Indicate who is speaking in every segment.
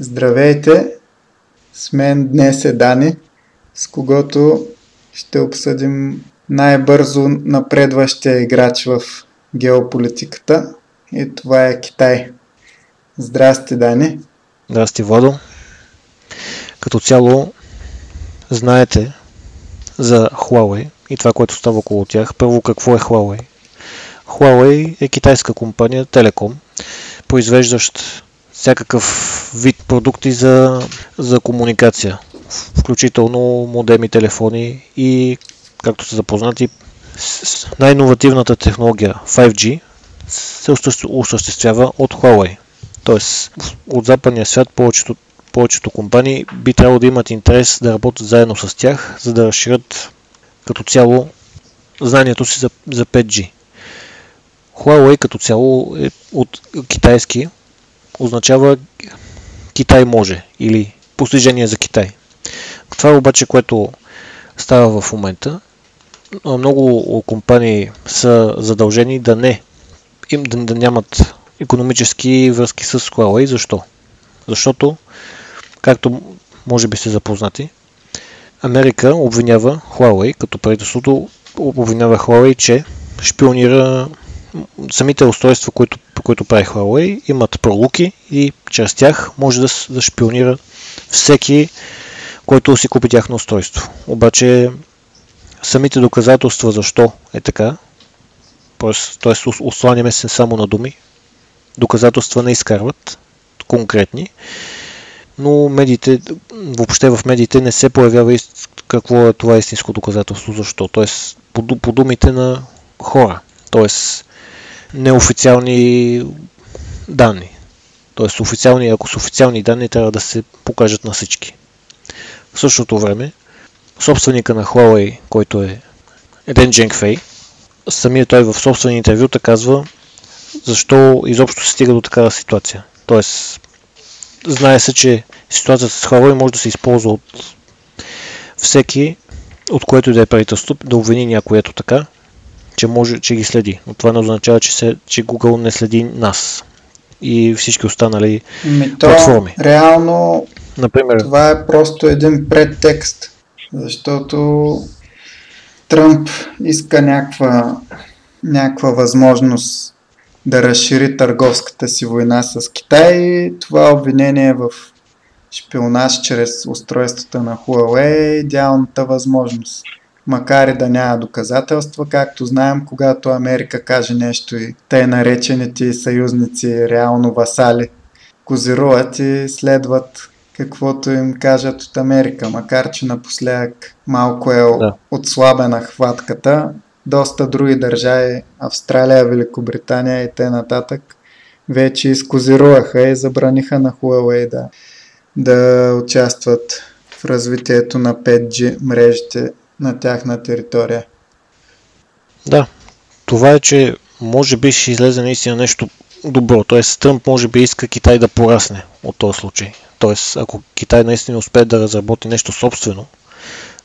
Speaker 1: Здравейте! С мен днес е Дани, с когото ще обсъдим най-бързо напредващия играч в геополитиката и това е Китай. Здрасти, Дани!
Speaker 2: Здрасти, Владо! Като цяло знаете за Huawei и това, което става около тях. Първо, какво е Huawei? Huawei е китайска компания, телеком, произвеждащ всякакъв вид продукти за, за комуникация, включително модеми, телефони и, както са запознати, най-инновативната технология 5G се осъществява от Huawei. Тоест, от западния свят повечето, повечето компании би трябвало да имат интерес да работят заедно с тях, за да разширят като цяло знанието си за, за 5G. Huawei като цяло е от китайски означава Китай може или постижение за Китай. Това обаче, което става в момента. Много компании са задължени да не им да, да нямат економически връзки с Huawei. Защо? Защото, както може би сте запознати, Америка обвинява Huawei, като правителството обвинява Huawei, че шпионира самите устройства, които, които прави Huawei, имат пролуки и чрез тях може да, да шпионира всеки, който си купи тяхно устройство. Обаче самите доказателства защо е така, т.е. осланяме се само на думи, доказателства не изкарват, конкретни, но медиите, въобще в медиите не се появява какво е това истинско доказателство, защо. Т.е. по, по думите на хора. Т.е неофициални данни. Тоест, официални, ако са официални данни, трябва да се покажат на всички. В същото време, собственика на Huawei, който е Ден Дженкфей, самия той в собствени интервюта казва защо изобщо се стига до такава ситуация. Тоест, знае се, че ситуацията с Huawei може да се използва от всеки, от което да е правителство, да обвини някой ето така, че, може, че ги следи. Но това не означава, че, се, че Google не следи нас и всички останали
Speaker 1: Ми,
Speaker 2: то, платформи.
Speaker 1: Реално Например, това е просто един предтекст, защото Тръмп иска някаква, някаква възможност да разшири търговската си война с Китай това обвинение в шпионаж чрез устройствата на Huawei е идеалната възможност макар и да няма доказателства, както знаем, когато Америка каже нещо и те наречените съюзници, реално васали, козируват и следват каквото им кажат от Америка, макар че напоследък малко е да. отслабена хватката. Доста други държави, Австралия, Великобритания и т.н. нататък, вече изкозируваха и забраниха на Huawei да, да участват в развитието на 5G мрежите на тяхна територия.
Speaker 2: Да, това е, че може би ще излезе наистина нещо добро. Т.е. Тръмп може би иска Китай да порасне от този случай. Т.е. ако Китай наистина успее да разработи нещо собствено,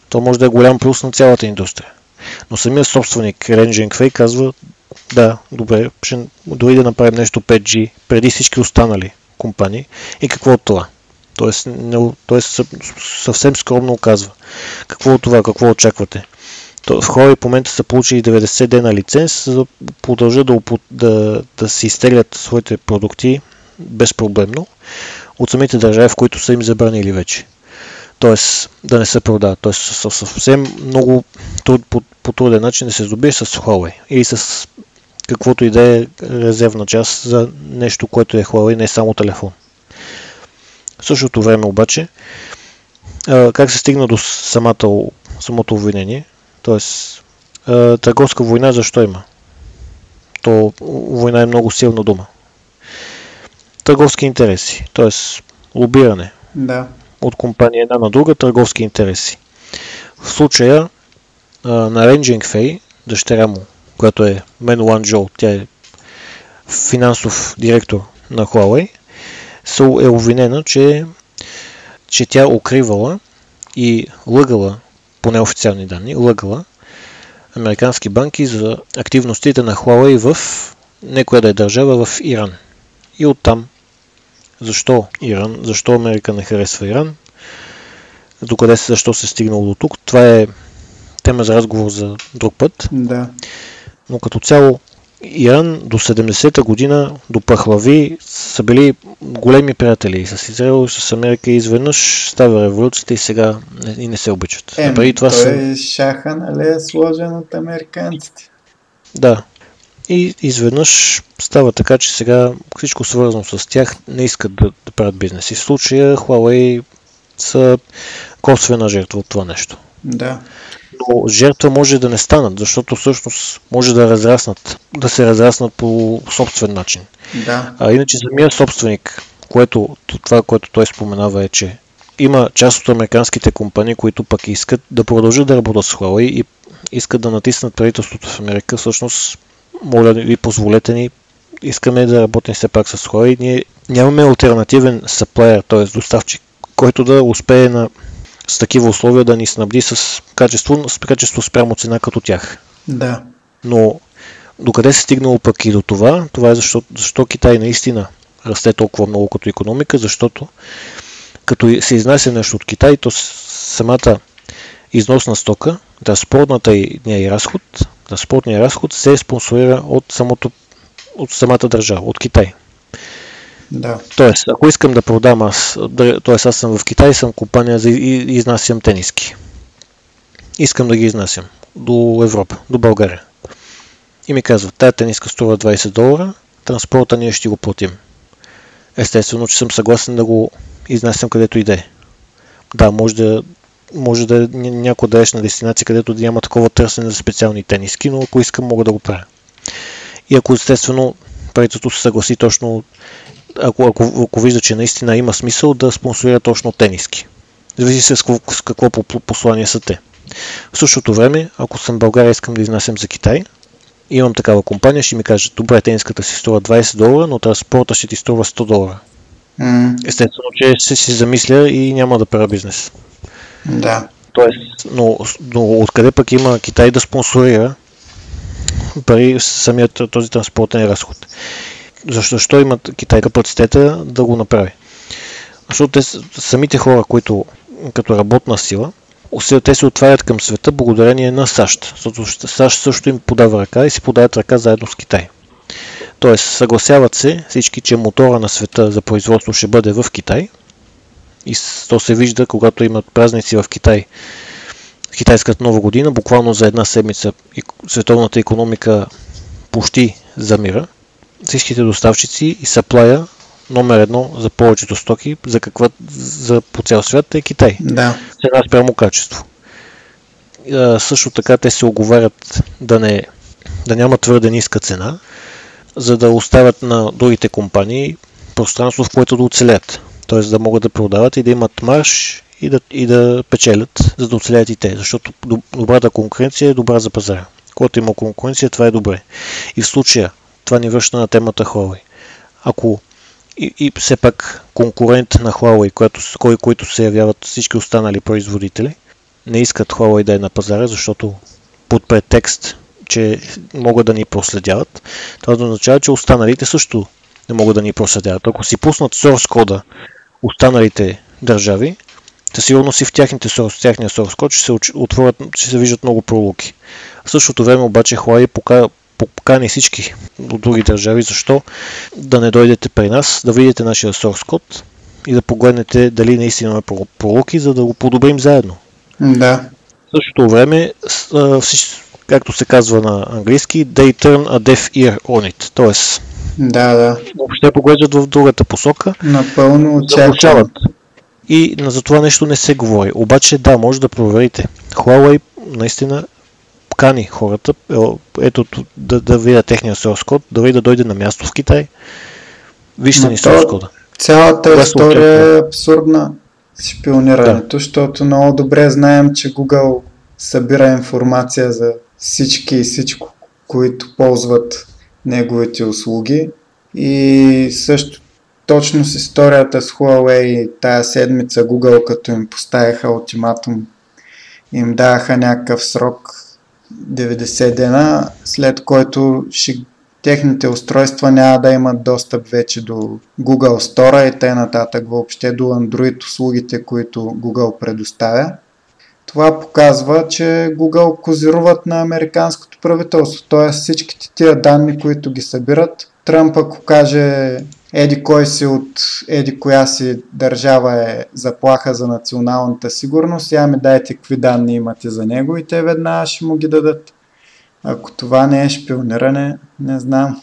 Speaker 2: то може да е голям плюс на цялата индустрия. Но самият собственик Рен Дженквей казва, да, добре, ще дори да направим нещо 5G преди всички останали компании. И какво от това? Тоест, не, тоест съвсем скромно казва. Какво от това? Какво очаквате? То, в хора в момента са получили 90 дена лиценз, за да продължат да, да, да си изтеглят своите продукти безпроблемно от самите държави, в които са им забранили вече. Тоест да не се продават. Тоест съвсем много труд, по, по труден начин да се здобие с Huawei или с каквото и да е резервна част за нещо, което е Huawei, не е само телефон. В същото време обаче, как се стигна до самата, самото обвинение, т.е. търговска война защо има? То война е много силна дума. Търговски интереси, т.е. лобиране
Speaker 1: да.
Speaker 2: от компания една на друга, търговски интереси. В случая на Ренджинг Фей, дъщеря му, която е Мен Уан Джоу, тя е финансов директор на Huawei, е обвинена, че, че тя укривала и лъгала, по неофициални данни, лъгала американски банки за активностите на Huawei в некоя да е държава в Иран. И оттам защо Иран, защо Америка не харесва Иран, докъде се, защо се е стигнало до тук. Това е тема за разговор за друг път.
Speaker 1: Да.
Speaker 2: Но като цяло Иран до 70-та година, до Пахлави, са били големи приятели с Израел, с Америка и изведнъж става революцията и сега и не се обичат.
Speaker 1: Е, Напреди това той са... шаха, нали е сложен от американците.
Speaker 2: Да. И изведнъж става така, че сега всичко свързано с тях не искат да, да правят бизнес. И в случая Huawei са косвена жертва от това нещо.
Speaker 1: Да
Speaker 2: но жертва може да не станат, защото всъщност може да разраснат, да се разраснат по собствен начин.
Speaker 1: Да.
Speaker 2: А иначе самия собственик, което, това, което той споменава е, че има част от американските компании, които пък искат да продължат да работят с Huawei и искат да натиснат правителството в Америка. Всъщност, моля ви, позволете ни, искаме да работим все пак с Huawei. Ние нямаме альтернативен саплайер, т.е. доставчик, който да успее на с такива условия да ни снабди с качество, с качество спрямо цена като тях.
Speaker 1: Да.
Speaker 2: Но докъде се стигнало пък и до това, това е защо, защо Китай наистина расте толкова много като економика, защото като се изнася нещо от Китай, то самата износна стока, транспортната и, и разход, транспортния разход се спонсорира от, самото, от самата държава, от Китай.
Speaker 1: Да.
Speaker 2: Тоест, ако искам да продам аз, т.е. аз съм в Китай, съм компания за изнасям тениски. Искам да ги изнасям до Европа, до България. И ми казват, тая тениска струва 20 долара, транспорта ние ще го платим. Естествено, че съм съгласен да го изнасям където иде. Да, може да, може да е някоя далечна дестинация, където да няма такова търсене за специални тениски, но ако искам, мога да го правя. И ако естествено правителството се съгласи точно ако, ако, ако вижда, че наистина има смисъл да спонсорира точно тениски. Зависи се с какво, с какво послание са те. В същото време, ако съм България и искам да изнасям за Китай, имам такава компания, ще ми каже, добре, тениската си струва 20 долара, но транспорта ще ти струва 100 долара.
Speaker 1: Mm.
Speaker 2: Естествено, че се си замисля и няма да правя бизнес.
Speaker 1: Да.
Speaker 2: Тоест, но, но откъде пък има Китай да спонсорира пари самият този транспортен разход? Защо, защо имат Китай капацитета да го направи? Защото те, самите хора, които като работна сила, те се отварят към света благодарение на САЩ. Защото САЩ също им подава ръка и си подават ръка заедно с Китай. Тоест, съгласяват се всички, че мотора на света за производство ще бъде в Китай. И то се вижда, когато имат празници в Китай, китайската нова година, буквално за една седмица световната економика почти замира всичките доставчици и саплая номер едно за повечето стоки, за каква, за по цял свят е Китай.
Speaker 1: Да.
Speaker 2: Цена спрямо качество. А, също така те се оговарят да, не, да няма твърде ниска цена, за да оставят на другите компании пространство, в което да оцелят. Т.е. да могат да продават и да имат марш и да, и да печелят, за да оцелят и те. Защото добрата конкуренция е добра за пазара. Когато има конкуренция, това е добре. И в случая това ни връща на темата Huawei. Ако и, и все пак конкурент на Huawei, който, кой, които се явяват всички останали производители, не искат Huawei да е на пазара, защото под претекст, че могат да ни проследяват, това означава, че останалите също не могат да ни проследяват. Ако си пуснат source кода останалите държави, със сигурност и в тяхните source, тяхния source код ще се отворят, ще се виждат много пролуки. В същото време обаче Huawei покани всички от други държави, защо да не дойдете при нас, да видите нашия source код и да погледнете дали наистина имаме пролуки, за да го подобрим заедно.
Speaker 1: Да.
Speaker 2: В същото време, както се казва на английски, they turn a deaf ear on it. Тоест,
Speaker 1: да, да.
Speaker 2: въобще поглеждат в другата посока.
Speaker 1: Напълно очакват.
Speaker 2: И за това нещо не се говори. Обаче да, може да проверите. Huawei наистина кани хората, ето да, да видя техния source код, дори да дойде на място в Китай. Вижте ни source кода.
Speaker 1: Цялата история е абсурдна шпионирането, да. защото много добре знаем, че Google събира информация за всички и всичко, които ползват неговите услуги. И също точно с историята с Huawei тая седмица Google, като им поставяха ултиматум, им даваха някакъв срок 90 дена, след който ще техните устройства няма да имат достъп вече до Google Store и т.н. въобще до Android услугите, които Google предоставя. Това показва, че Google козируват на американското правителство, т.е. всичките тия данни, които ги събират. Тръмп ако каже еди кой си от еди коя си държава е заплаха за националната сигурност, я ми дайте какви данни имате за него и те веднага ще му ги дадат. Ако това не е шпиониране, не знам.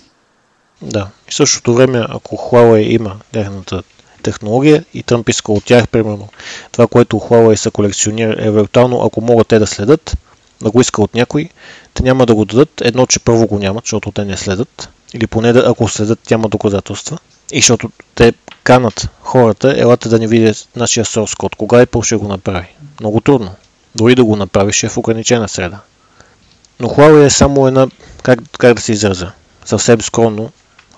Speaker 2: Да, и същото време, ако Huawei има тяхната технология и Тръмп иска от тях, примерно, това, което Huawei са колекционира, евентуално, ако могат те да следят, да го иска от някой, те няма да го дадат. Едно, че първо го нямат, защото те не следят. Или поне ако следят, няма доказателства. И защото те канат хората, елате да ни видят нашия source код. Кога Apple ще го направи? Много трудно. Дори да го направи, ще е в ограничена среда. Но Huawei е само една, как, как да се изразя, съвсем скромно.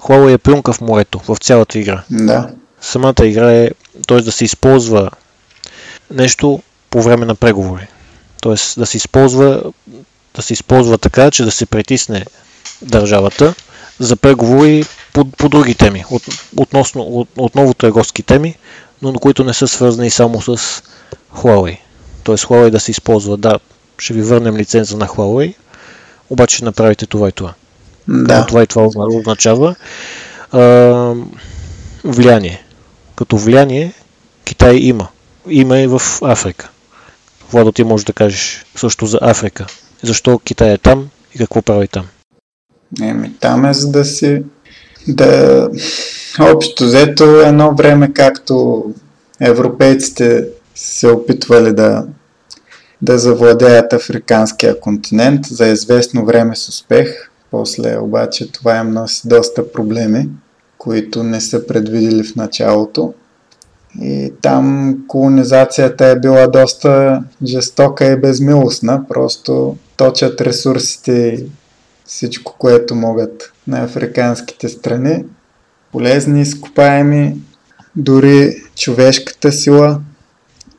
Speaker 2: Huawei е плюнка в морето, в цялата игра.
Speaker 1: Да.
Speaker 2: Самата игра е, т.е. да се използва нещо по време на преговори. Т.е. да се използва, да се използва така, че да се притисне държавата за преговори по, по други теми, от, относно, от, отново търговски теми, но които не са свързани само с Huawei. Т.е. Huawei да се използва, да, ще ви върнем лиценза на Huawei, обаче ще направите това и това.
Speaker 1: Да.
Speaker 2: Това и това означава а, влияние. Като влияние Китай има. Има и в Африка. Владо, ти можеш да кажеш също за Африка. Защо Китай е там и какво прави там?
Speaker 1: Еми, там е за да си да общо взето едно време, както европейците се опитвали да, да завладеят африканския континент за известно време с успех. После обаче това им носи доста проблеми, които не са предвидели в началото. И там колонизацията е била доста жестока и безмилостна. Просто точат ресурсите всичко, което могат на африканските страни. Полезни, изкопаеми, дори човешката сила,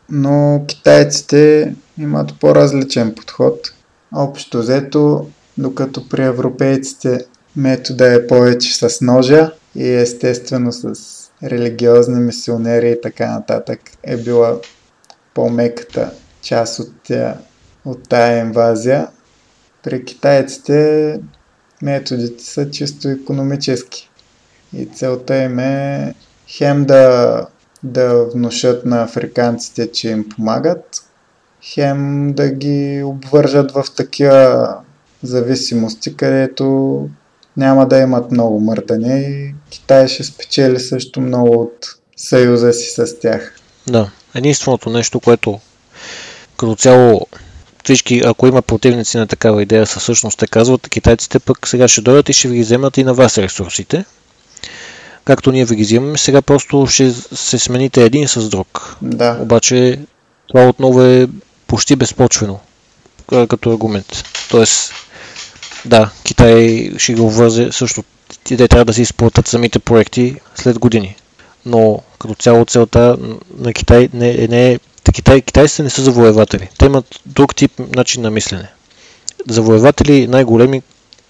Speaker 1: но китайците имат по-различен подход. Общо взето, докато при европейците метода е повече с ножа и естествено с религиозни мисионери и така нататък е била по-меката част от, от тая инвазия. При китайците методите са чисто економически. И целта им е хем да, да внушат на африканците, че им помагат, хем да ги обвържат в такива зависимости, където няма да имат много мърдане и Китай ще спечели също много от съюза си с тях.
Speaker 2: Да, единственото нещо, което като цяло всички, ако има противници на такава идея, са всъщност те казват, китайците пък сега ще дойдат и ще ви ги вземат и на вас ресурсите. Както ние ви ги взимаме, сега просто ще се смените един с друг.
Speaker 1: Да.
Speaker 2: Обаче това отново е почти безпочвено като аргумент. Тоест, да, Китай ще го вързе също. Те трябва да си изплатят самите проекти след години. Но като цяло целта на Китай не, не е Китай, китайците не са завоеватели. Те имат друг тип начин на мислене. Завоеватели най-големи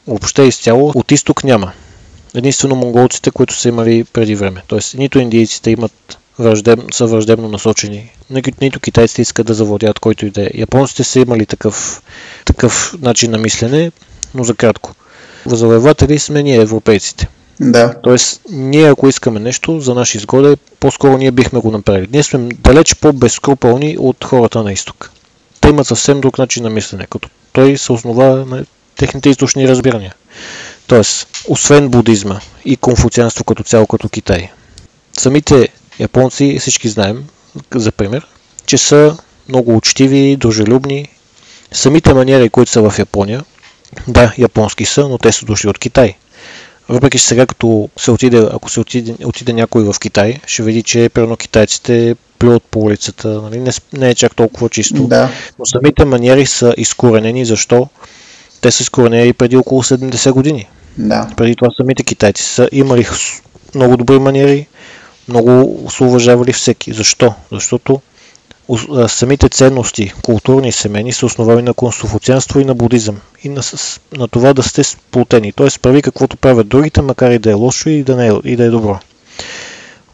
Speaker 2: въобще изцяло от изток няма. Единствено монголците, които са имали преди време. Тоест, нито индийците имат враждеб, са враждебно насочени, нито китайците искат да завладят който и да е. Японците са имали такъв, такъв начин на мислене, но за кратко. Завоеватели сме ние, европейците.
Speaker 1: Да.
Speaker 2: Тоест, ние ако искаме нещо за наша изгода, по-скоро ние бихме го направили. Ние сме далеч по-безкрупълни от хората на изток. Те имат съвсем друг начин на мислене, като той се основа на техните източни разбирания. Тоест, освен будизма и конфуцианство като цяло като Китай, самите японци, всички знаем, за пример, че са много учтиви, дружелюбни. Самите маниери, които са в Япония, да, японски са, но те са дошли от Китай. Въпреки, че сега като се отиде, ако се отиде, отиде някой в Китай, ще види, че примерно китайците плюят по улицата, нали? не, не е чак толкова чисто.
Speaker 1: Да.
Speaker 2: Но самите маниери са изкоренени, защо? Те са изкоренени преди около 70 години.
Speaker 1: Да.
Speaker 2: Преди това самите китайци са имали много добри маниери, много са уважавали всеки. Защо? Защото самите ценности, културни семейни, са основани на консуфуцианство и на будизъм. И на, на това да сте сплутени. Т.е. прави каквото правят другите, макар и да е лошо и да, не е, и да е добро.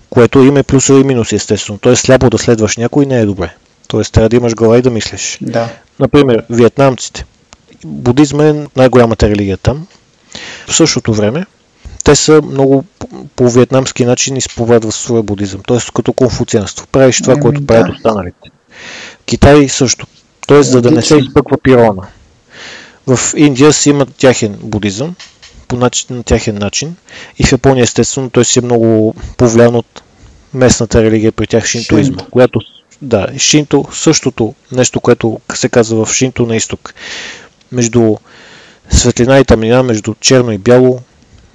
Speaker 2: Което има плюсове и минуси, естествено. Т.е. сляпо да следваш някой не е добре. Т.е. трябва да имаш глава и да мислиш.
Speaker 1: Да.
Speaker 2: Например, виетнамците. Будизма е най-голямата религия там. В същото време, те са много по вьетнамски начин изповядват своя будизъм, т.е. като конфуцианство. Правиш това, което правят останалите. Китай също. Т.е. за да не се изпъква пирона. В Индия си имат тяхен будизъм, по начин, на тяхен начин. И в Япония, естествено, той си е много повлиян от местната религия при тях шинтоизма, Шинто. която да, Шинто, същото нещо, което се казва в Шинто на изток. Между светлина и тъмнина, между черно и бяло,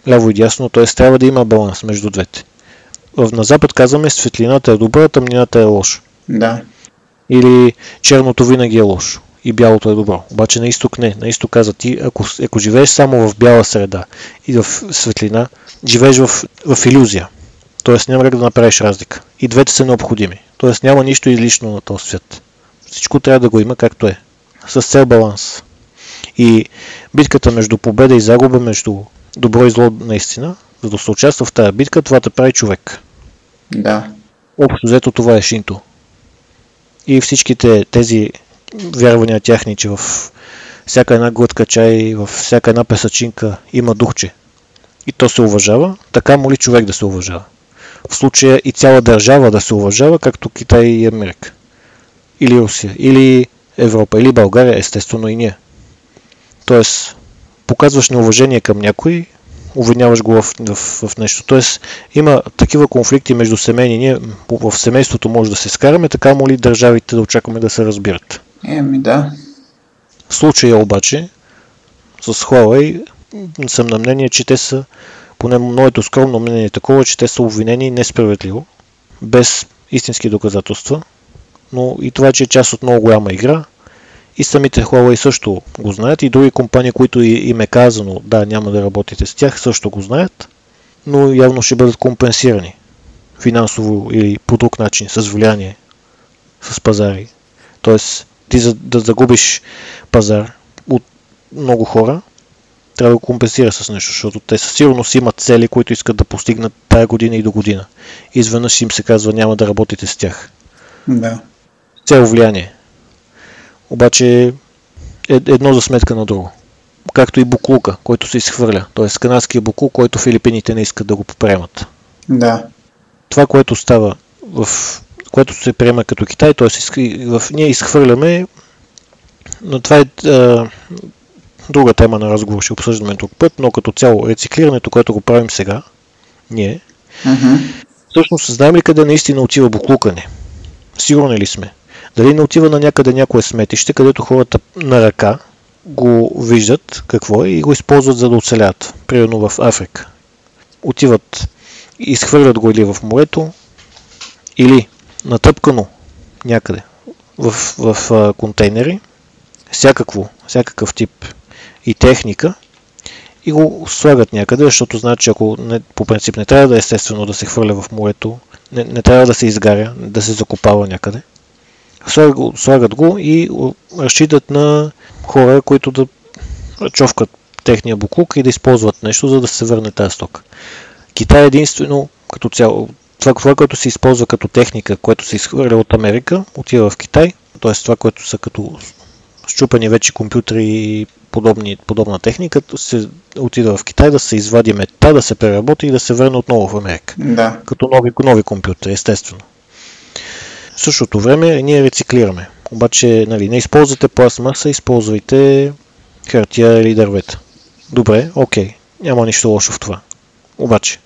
Speaker 2: ляво и дясно, т.е. трябва да има баланс между двете. На запад казваме светлината е добра, тъмнината е лоша.
Speaker 1: Да.
Speaker 2: Или черното винаги е лошо и бялото е добро. Обаче на изток не. На изток каза ти, ако, ако живееш само в бяла среда и в светлина, живееш в, в иллюзия. Тоест няма как да направиш разлика. И двете са необходими. Тоест няма нищо излишно на този свят. Всичко трябва да го има както е. С цел баланс. И битката между победа и загуба, между добро и зло наистина, за да се участва в тази битка, това те прави човек.
Speaker 1: Да.
Speaker 2: Общо взето това е шинто. И всичките тези вярвания тяхни, че в всяка една глътка чай, във всяка една песачинка има духче. И то се уважава, така моли човек да се уважава. В случая и цяла държава да се уважава, както Китай и Америка. Или Русия, или Европа, или България, естествено и ние. Тоест, показваш неуважение към някой, обвиняваш го в, в, в нещо. Тоест, има такива конфликти между семейни. Ние в семейството може да се скараме, така моли държавите да очакваме да се разбират.
Speaker 1: Еми да.
Speaker 2: В случая обаче, с Huawei съм на мнение, че те са, поне моето скромно мнение е такова, че те са обвинени несправедливо, без истински доказателства, но и това, че е част от много голяма игра, и самите Huawei също го знаят и други компании, които им е казано, да, няма да работите с тях, също го знаят, но явно ще бъдат компенсирани финансово или по друг начин, с влияние, с пазари. Тоест, ти за да загубиш пазар от много хора, трябва да го компенсира с нещо, защото те със сигурност имат цели, които искат да постигнат тая година и до година. Изведнъж им се казва няма да работите с тях.
Speaker 1: Да.
Speaker 2: Цел влияние. Обаче е едно за сметка на друго. Както и буклука, който се изхвърля. Т.е. канадския буклук, който филипините не искат да го поприемат.
Speaker 1: Да.
Speaker 2: Това, което става в което се приема като Китай, т.е. Ние изхвърляме, но това е а, друга тема на разговор, ще обсъждаме друг път, но като цяло рециклирането, което го правим сега, ние,
Speaker 1: uh-huh.
Speaker 2: всъщност знаем ли къде наистина отива буклукане? Сигурни ли сме? Дали не отива на някъде някое сметище, където хората на ръка го виждат какво е и го използват за да оцелят, примерно в Африка. Отиват, изхвърлят го или в морето, или натъпкано някъде в, в, в контейнери, всякакво, всякакъв тип и техника и го слагат някъде, защото знаят, че ако не, по принцип не трябва да е естествено да се хвърля в морето, не, не трябва да се изгаря, да се закопава някъде. Слагат го, слагат го и разчитат на хора, които да човкат техния буклук и да използват нещо, за да се върне тази стока. Китай единствено, като цяло, това, това, което се използва като техника, което се изхвърля от Америка, отива в Китай, т.е. това, което са като щупани вече компютри и подобни, подобна техника, се отида в Китай да се извади мета, да се преработи и да се върне отново в Америка.
Speaker 1: Да.
Speaker 2: Като нови, нови компютри, естествено. В същото време ние рециклираме. Обаче, нали, не използвате пластмаса, използвайте хартия или дървета. Добре, окей. Няма нищо лошо в това. Обаче,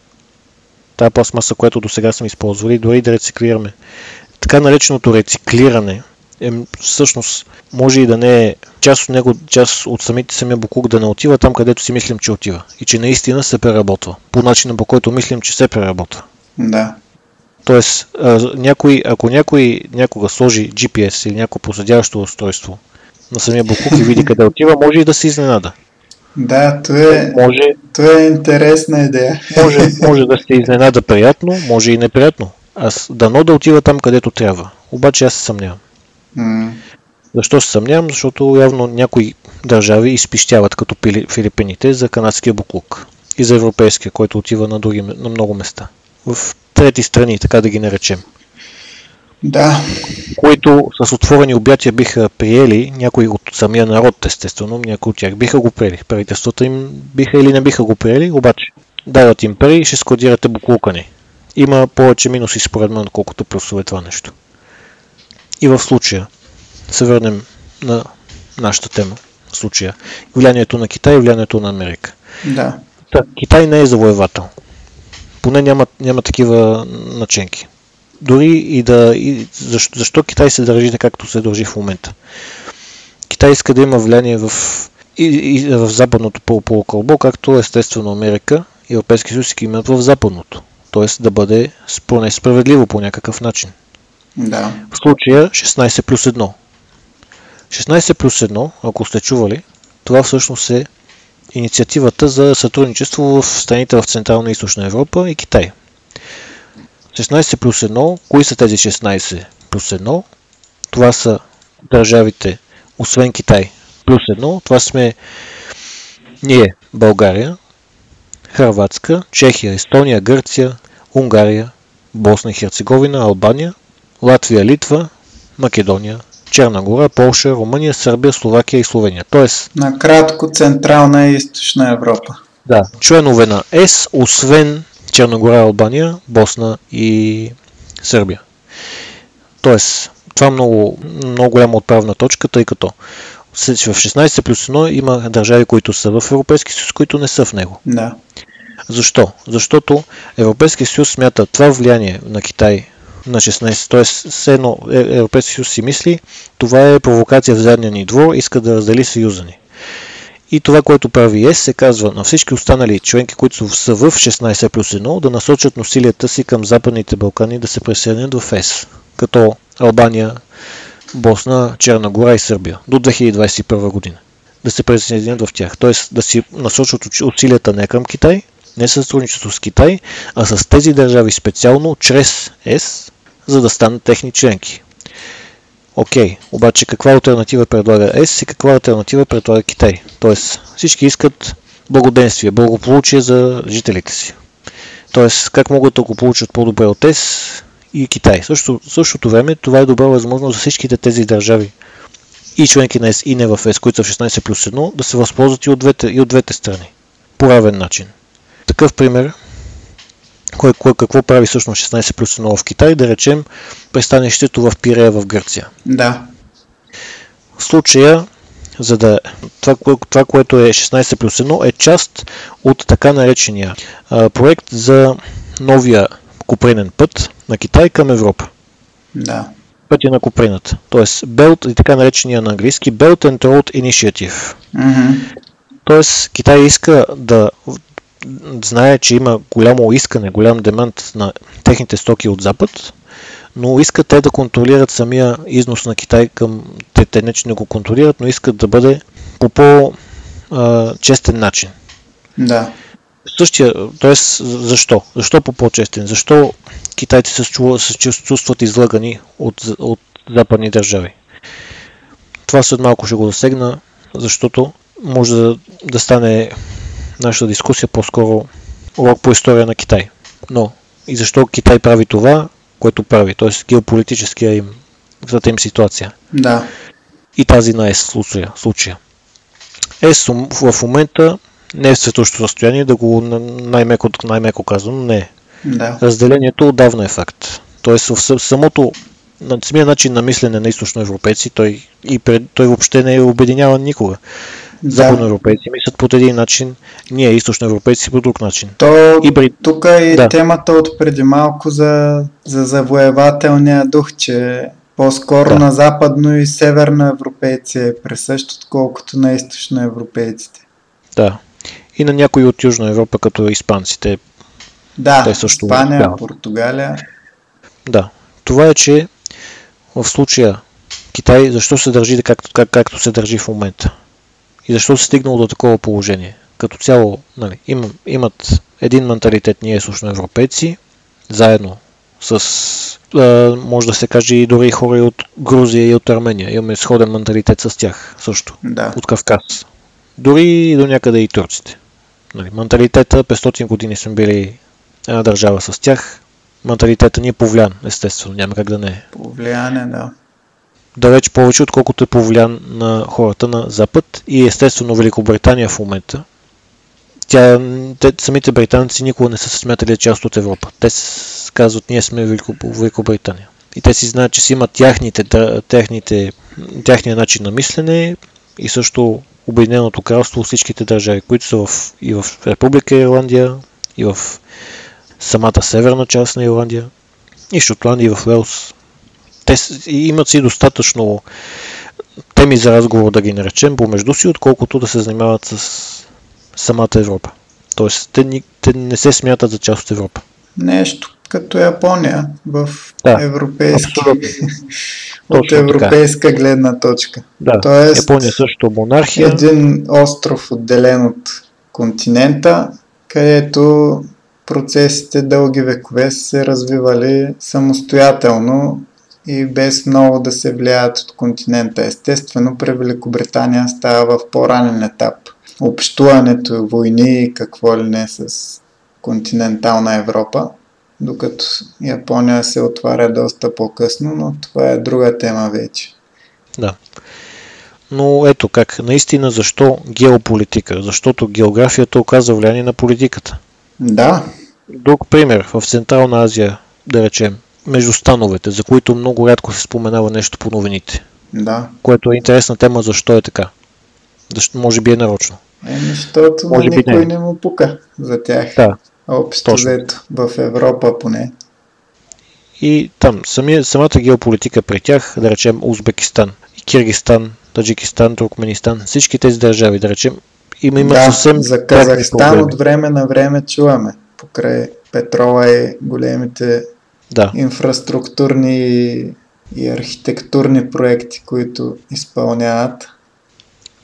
Speaker 2: тази пластмаса, която до сега сме използвали, дори да рециклираме. Така нареченото рециклиране е, всъщност може и да не е част от него, част от самите самия буклук да не отива там, където си мислим, че отива. И че наистина се преработва. По начина по който мислим, че се преработва.
Speaker 1: Да.
Speaker 2: Тоест, някой, ако някой някога сложи GPS или някое проследяващо устройство на самия буклук и види къде отива, може и да се изненада.
Speaker 1: Да, това е, може, това е интересна идея.
Speaker 2: Може, може да се изненада приятно, може и неприятно. Аз дано да отива там, където трябва. Обаче аз се съмнявам.
Speaker 1: Mm.
Speaker 2: Защо се съмнявам? Защото явно някои държави изпищяват като Филипините за канадския буклук и за европейския, който отива на, други, на много места. В трети страни, така да ги наречем.
Speaker 1: Да.
Speaker 2: Които с отворени обятия биха приели, някои от самия народ, естествено, някои от тях биха го приели. Правителствата им биха или не биха го приели, обаче дават им пари и ще складирате буклука ни. Има повече минуси според мен, колкото плюсове това нещо. И в случая, се върнем на нашата тема, в случая, влиянието на Китай и влиянието на Америка.
Speaker 1: Да.
Speaker 2: Та, Китай не е завоевател. Поне няма, няма такива наченки. Дори и да... И защо, защо Китай се държи така, както се държи в момента? Китай иска да има влияние в, и, и в западното полукълбо, както естествено Америка и Европейски съюз имат в западното. Тоест да бъде поне справедливо по някакъв начин.
Speaker 1: Да.
Speaker 2: В случая 16 плюс 1. 16 плюс 1, ако сте чували, това всъщност е инициативата за сътрудничество в страните в Централна и Източна Европа и Китай. 16 плюс 1, кои са тези 16 плюс 1? Това са държавите, освен Китай, плюс 1. Това сме ние, България, Хрватска, Чехия, Естония, Гърция, Унгария, Босна и Херцеговина, Албания, Латвия, Литва, Македония, Черна гора, Полша, Румъния, Сърбия, Словакия и Словения. Тоест...
Speaker 1: Накратко Централна и Източна Европа.
Speaker 2: Да, членове на ЕС, освен Черна гора, Албания, Босна и Сърбия. Тоест, това е много, много голяма отправна точка, тъй като в 16 плюс 1 има държави, които са в Европейски съюз, които не са в него.
Speaker 1: Да.
Speaker 2: Защо? Защото Европейския съюз смята това влияние на Китай на 16, т.е. все едно е, Европейския съюз си мисли, това е провокация в задния ни двор, иска да раздели съюза ни. И това, което прави ЕС, се казва на всички останали членки, които са в 16 плюс 1, да насочат усилията си към Западните Балкани да се присъединят в ЕС, като Албания, Босна, Черна гора и Сърбия до 2021 година. Да се присъединят в тях. Т.е. да си насочат усилията не към Китай, не сътрудничество с Китай, а с тези държави специално чрез ЕС, за да станат техни членки. Окей, okay, обаче каква альтернатива предлага ЕС и каква альтернатива предлага Китай? Тоест всички искат благоденствие, благополучие за жителите си. Тоест как могат да го получат по-добре от ЕС и Китай. Също, същото време това е добра възможност за всичките тези държави и членки на ЕС и не в ЕС, които са в 16 плюс 1, да се възползват и от двете, и от двете страни. По равен начин. Такъв пример, кой, кой, какво прави всъщност 16 плюс 1 в Китай, да речем пристанището в Пирея в Гърция.
Speaker 1: Да.
Speaker 2: В случая, за да, това, това, което е 16 плюс 1 е част от така наречения а, проект за новия купринен път на Китай към Европа.
Speaker 1: Да.
Speaker 2: Пътя на куприната. Тоест Belt и така наречения на английски Belt and Road Initiative.
Speaker 1: Mm-hmm.
Speaker 2: Тоест Китай иска да знае, че има голямо искане, голям демант на техните стоки от Запад, но искат те да контролират самия износ на Китай към... Те, те не, че не го контролират, но искат да бъде по по-честен начин.
Speaker 1: Да.
Speaker 2: Същия, т.е. защо? Защо по по-честен? Защо китайци се, чуват, се чувстват излъгани от, от западни държави? Това след малко ще го засегна, защото може да, да стане нашата дискусия по-скоро урок по история на Китай. Но и защо Китай прави това, което прави, т.е. геополитическия им, им ситуация.
Speaker 1: Да.
Speaker 2: И тази на ЕС случая. случая. ЕС в момента не е в светощо състояние, да го най-меко, най-меко казвам, не е.
Speaker 1: Да.
Speaker 2: Разделението отдавна е факт. Тоест в самото на самия начин на мислене на източноевропейци, той, и пред, той въобще не е обединяван никога. Да. Западноевропейци мислят по един начин, ние източноевропейци по друг начин.
Speaker 1: То, и при... Тук е да. темата от преди малко за, за завоевателния дух, че по-скоро да. на западно и северно европейци е присъщ, отколкото на източноевропейците.
Speaker 2: Да. И на някои от Южна Европа, като испанците.
Speaker 1: Да, те също Испания, да. Португалия.
Speaker 2: Да. Това е, че в случая Китай защо се държи както, как, както се държи в момента? И защо се стигнало до такова положение? Като цяло нали, им, имат един менталитет ние европейци, заедно с, а, може да се каже и дори хора и от Грузия и от Армения. Имаме сходен менталитет с тях също,
Speaker 1: да.
Speaker 2: от Кавказ. Дори и до някъде и турците. Нали, менталитета, 500 години сме били една държава с тях. Менталитета ни е повлиян, естествено, няма как да не е.
Speaker 1: Повлияне, да.
Speaker 2: Далеч повече, отколкото е повлиян на хората на Запад и естествено Великобритания в момента. Тя, те, самите британци никога не са се смятали част от Европа. Те казват, ние сме Велико, Великобритания. И те си знаят, че си имат тяхните, тяхните, тяхния начин на мислене и също Обединеното кралство, всичките държави, които са в, и в Република Ирландия, и в самата северна част на Ирландия, и Шотландия, и в Уелс. Те имат си достатъчно теми за разговор, да ги наречем, помежду си, отколкото да се занимават с самата Европа. Тоест, те, те не се смятат за част от Европа.
Speaker 1: Нещо като Япония в да, европейски, от европейска така. гледна точка.
Speaker 2: Да, Тоест, Япония също монархия.
Speaker 1: Един остров отделен от континента, където процесите дълги векове са се развивали самостоятелно и без много да се влияят от континента. Естествено, при Великобритания става в по-ранен етап. Общуването, войни и какво ли не с континентална Европа докато Япония се отваря доста по-късно, но това е друга тема вече.
Speaker 2: Да. Но ето как, наистина защо геополитика? Защото географията оказва влияние на политиката.
Speaker 1: Да.
Speaker 2: Друг пример, в Централна Азия, да речем, между становете, за които много рядко се споменава нещо по новините.
Speaker 1: Да.
Speaker 2: Което е интересна тема, защо е така. Защо, може би е нарочно.
Speaker 1: Е, защото може никой не. не му пука за тях.
Speaker 2: Да.
Speaker 1: Общо взето, в Европа поне.
Speaker 2: И там, самия, самата геополитика при тях, да речем Узбекистан, Киргистан, Таджикистан, Туркменистан, всички тези държави, да речем, има, има
Speaker 1: да,
Speaker 2: съвсем
Speaker 1: за Казахстан от време на време чуваме, покрай петрола и големите
Speaker 2: да.
Speaker 1: инфраструктурни и архитектурни проекти, които изпълняват.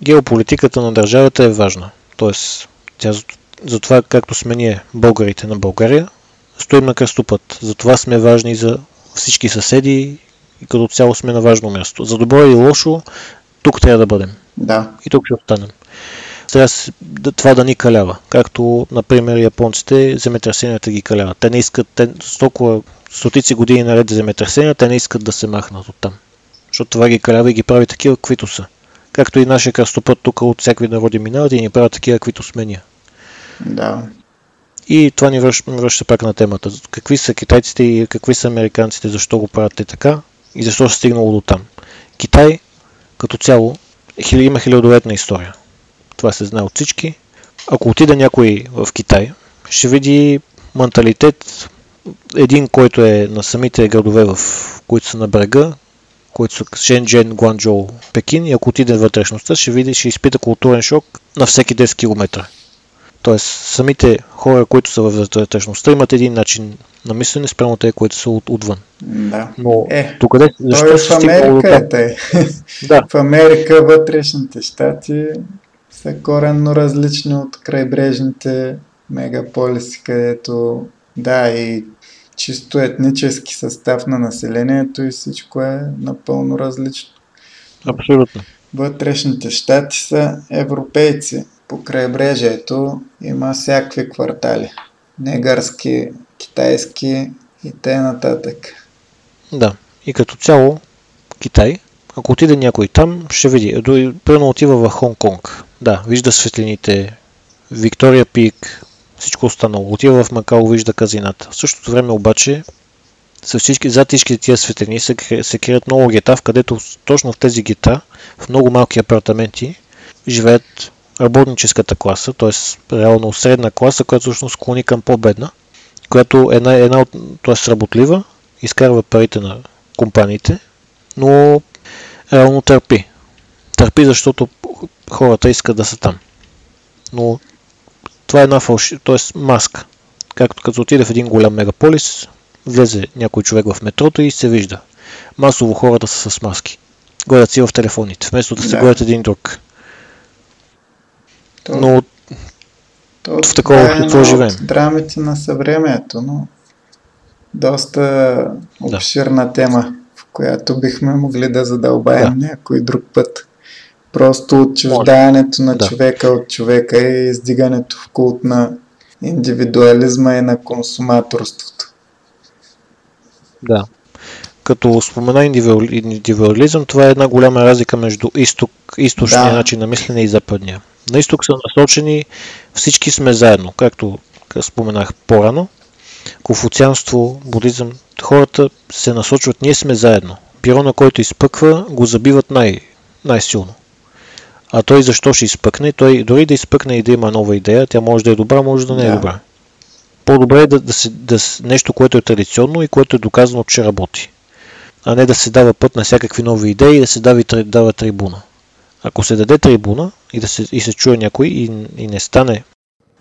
Speaker 2: Геополитиката на държавата е важна. Тоест, тя затова както сме ние, българите на България, стоим на кръстопът. Затова сме важни за всички съседи и като цяло сме на важно място. За добро или лошо, тук трябва да бъдем.
Speaker 1: Да.
Speaker 2: И тук ще останем. Трябва да, това да ни калява. Както, например, японците, земетресенията ги каляват. Те не искат, те, толкова стотици години наред земетресения, те не искат да се махнат от там. Защото това ги калява и ги прави такива, каквито са. Както и нашия кръстопът тук от всякакви народи минават и ни правят такива, каквито сме ние.
Speaker 1: Да.
Speaker 2: И това ни връща, връща пак на темата. Какви са китайците и какви са американците, защо го правят те така и защо се стигнало до там. Китай като цяло има хилядолетна история. Това се знае от всички. Ако отида някой в Китай, ще види менталитет, един, който е на самите градове, в които са на брега, които са Шенджен, Гуанчжоу, Пекин и ако отиде вътрешността, ще види, ще изпита културен шок на всеки 10 км. Тоест, самите хора, които са в вътрешността, имат един начин на мислене спрямо те, които са от, отвън.
Speaker 1: Да.
Speaker 2: Но
Speaker 1: е,
Speaker 2: тук къде,
Speaker 1: защо той в Америка е те. да. В Америка вътрешните щати са коренно различни от крайбрежните мегаполиси, където да и чисто етнически състав на населението и всичко е напълно различно.
Speaker 2: Абсолютно.
Speaker 1: Вътрешните щати са европейци, по крайбрежието има всякакви квартали. Негърски, китайски и т.н.
Speaker 2: Да, и като цяло Китай, ако отиде някой там, ще види. Първо отива в Хонг-Конг. Да, вижда светлините, Виктория Пик, всичко останало. Отива в Макао, вижда казината. В същото време обаче с всички, зад всички тия светлини се, се крият много гета, в където точно в тези гета, в много малки апартаменти, живеят работническата класа, т.е. реално средна класа, която всъщност склони към по-бедна, която е една, една от, т.е. работлива, изкарва парите на компаниите, но реално търпи. Търпи, защото хората искат да са там. Но това е една фалши, т.е. маска. Както като отиде в един голям мегаполис, влезе някой човек в метрото и се вижда. Масово хората са с маски. Гледат си в телефоните, вместо да се да. гледат един друг. То, но то, в такова
Speaker 1: е
Speaker 2: общество живеем.
Speaker 1: Драмите на съвремието, но доста обширна да. тема, в която бихме могли да задълбаем да. някой друг път. Просто отчуждаването на да. човека от човека и издигането в култ на индивидуализма и на консуматорството.
Speaker 2: Да. Като спомена индивидуализъм, това е една голяма разлика между изток, източния да. начин на мислене и западния. На изток са насочени всички сме заедно, както споменах по-рано. Конфуцианство, будизъм, хората се насочват, ние сме заедно. Пирона, който изпъква, го забиват най- най-силно. А той защо ще изпъкне? Той дори да изпъкне и да има нова идея, тя може да е добра, може да не е да. добра. По-добре е да, да, се, да нещо, което е традиционно и което е доказано, че работи. А не да се дава път на всякакви нови идеи и да се дава, дава трибуна. Ако се даде трибуна и, да се, и се чуе някой и, и не стане,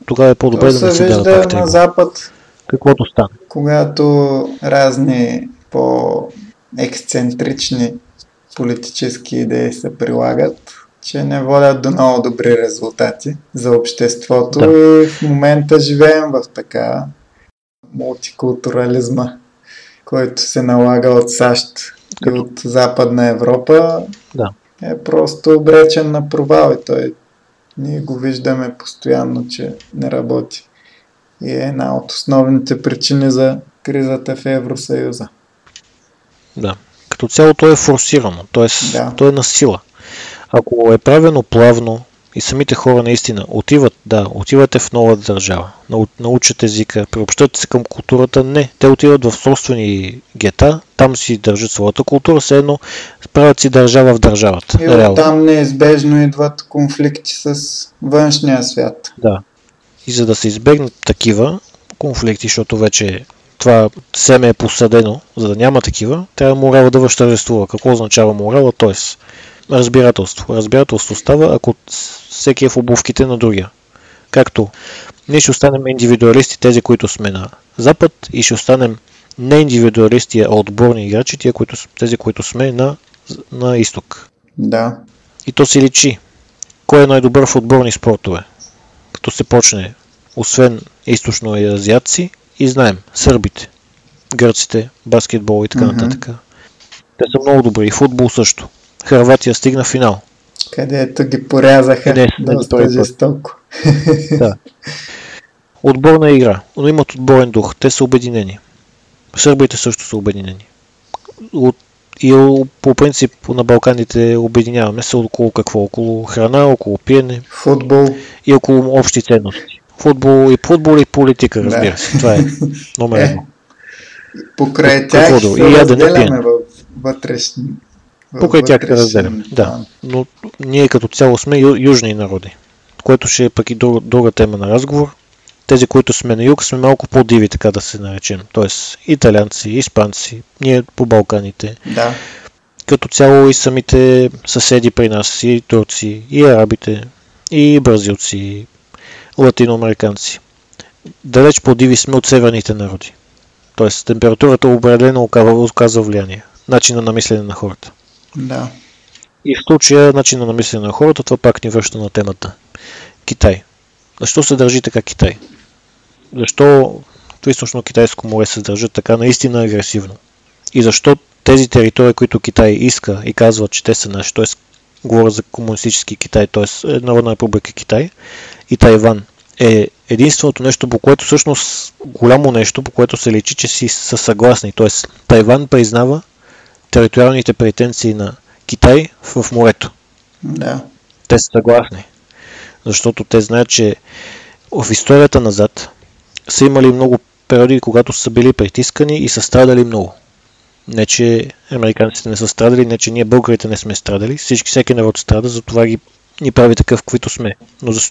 Speaker 2: тогава е по-добре То да не се дава пак трибуна. на Запад, каквото стане.
Speaker 1: Когато разни по-ексцентрични политически идеи се прилагат, че не водят до много добри резултати за обществото да. и в момента живеем в така мултикултурализма, който се налага от САЩ и от Западна Европа. Да. Е просто обречен на провал и той ние го виждаме постоянно, че не работи. И е една от основните причини за кризата в Евросъюза.
Speaker 2: Да. Като цяло то е форсирано, т.е. Да. то е на сила. Ако е правено плавно и самите хора наистина отиват, да, отивате в нова държава, научат езика, приобщат се към културата, не, те отиват в собствени гета, там си държат своята култура, все едно правят си държава в държавата.
Speaker 1: И реално. там неизбежно идват конфликти с външния свят.
Speaker 2: Да. И за да се избегнат такива конфликти, защото вече това семе е посадено, за да няма такива, трябва морала да възтържествува. Какво означава морала? Тоест, разбирателство. Разбирателство става, ако всеки е в обувките на другия. Както ние ще останем индивидуалисти, тези, които сме на запад, и ще останем не индивидуалисти, а отборни играчи, тия, които, тези, които сме на, на изток.
Speaker 1: Да.
Speaker 2: И то се личи. Кой е най-добър в отборни спортове? Като се почне, освен източно и азиатци, и знаем, сърбите, гърците, баскетбол и така mm-hmm. нататък. Те са много добри. И футбол също. Харватия стигна финал.
Speaker 1: Където ги порязаха Къде, доста жестоко.
Speaker 2: Да. Отборна игра, но имат отборен дух. Те са обединени. Сърбите също са обединени. От, и по принцип на Балканите обединяваме се около какво? Около храна, около пиене.
Speaker 1: Футбол.
Speaker 2: И около общи ценности. Футбол и футбол и политика, разбира да. се. Това е номер е, едно.
Speaker 1: Покрай тях се и разделяме в вътрешни
Speaker 2: Покрай тях те разделяме. Да. Но ние като цяло сме ю, южни народи, което ще е пък и друга, друга тема на разговор. Тези, които сме на юг, сме малко по-диви, така да се наречем. Тоест, италианци, испанци, ние по Балканите.
Speaker 1: Да.
Speaker 2: Като цяло и самите съседи при нас, и турци, и арабите, и бразилци, и латиноамериканци. Далеч по-диви сме от северните народи. Тоест, температурата определено оказва влияние. Начина на мислене на хората.
Speaker 1: Да.
Speaker 2: И в случая начина на мислене на хората, това пак ни връща на темата. Китай. Защо се държи така Китай? Защо в източно китайско море се държат така наистина агресивно? И защо тези територии, които Китай иска и казва, че те са наши, т.е. говоря за комунистически Китай, т.е. Народна република Китай и Тайван, е единственото нещо, по което всъщност голямо нещо, по което се лечи, че си са съгласни. Т.е. Тайван признава териториалните претенции на Китай в морето.
Speaker 1: Да.
Speaker 2: Те са съгласни. Защото те знаят, че в историята назад са имали много периоди, когато са били притискани и са страдали много. Не, че американците не са страдали, не, че ние българите не сме страдали. Всички, всеки народ страда, затова ги ни прави такъв, каквито сме. Но за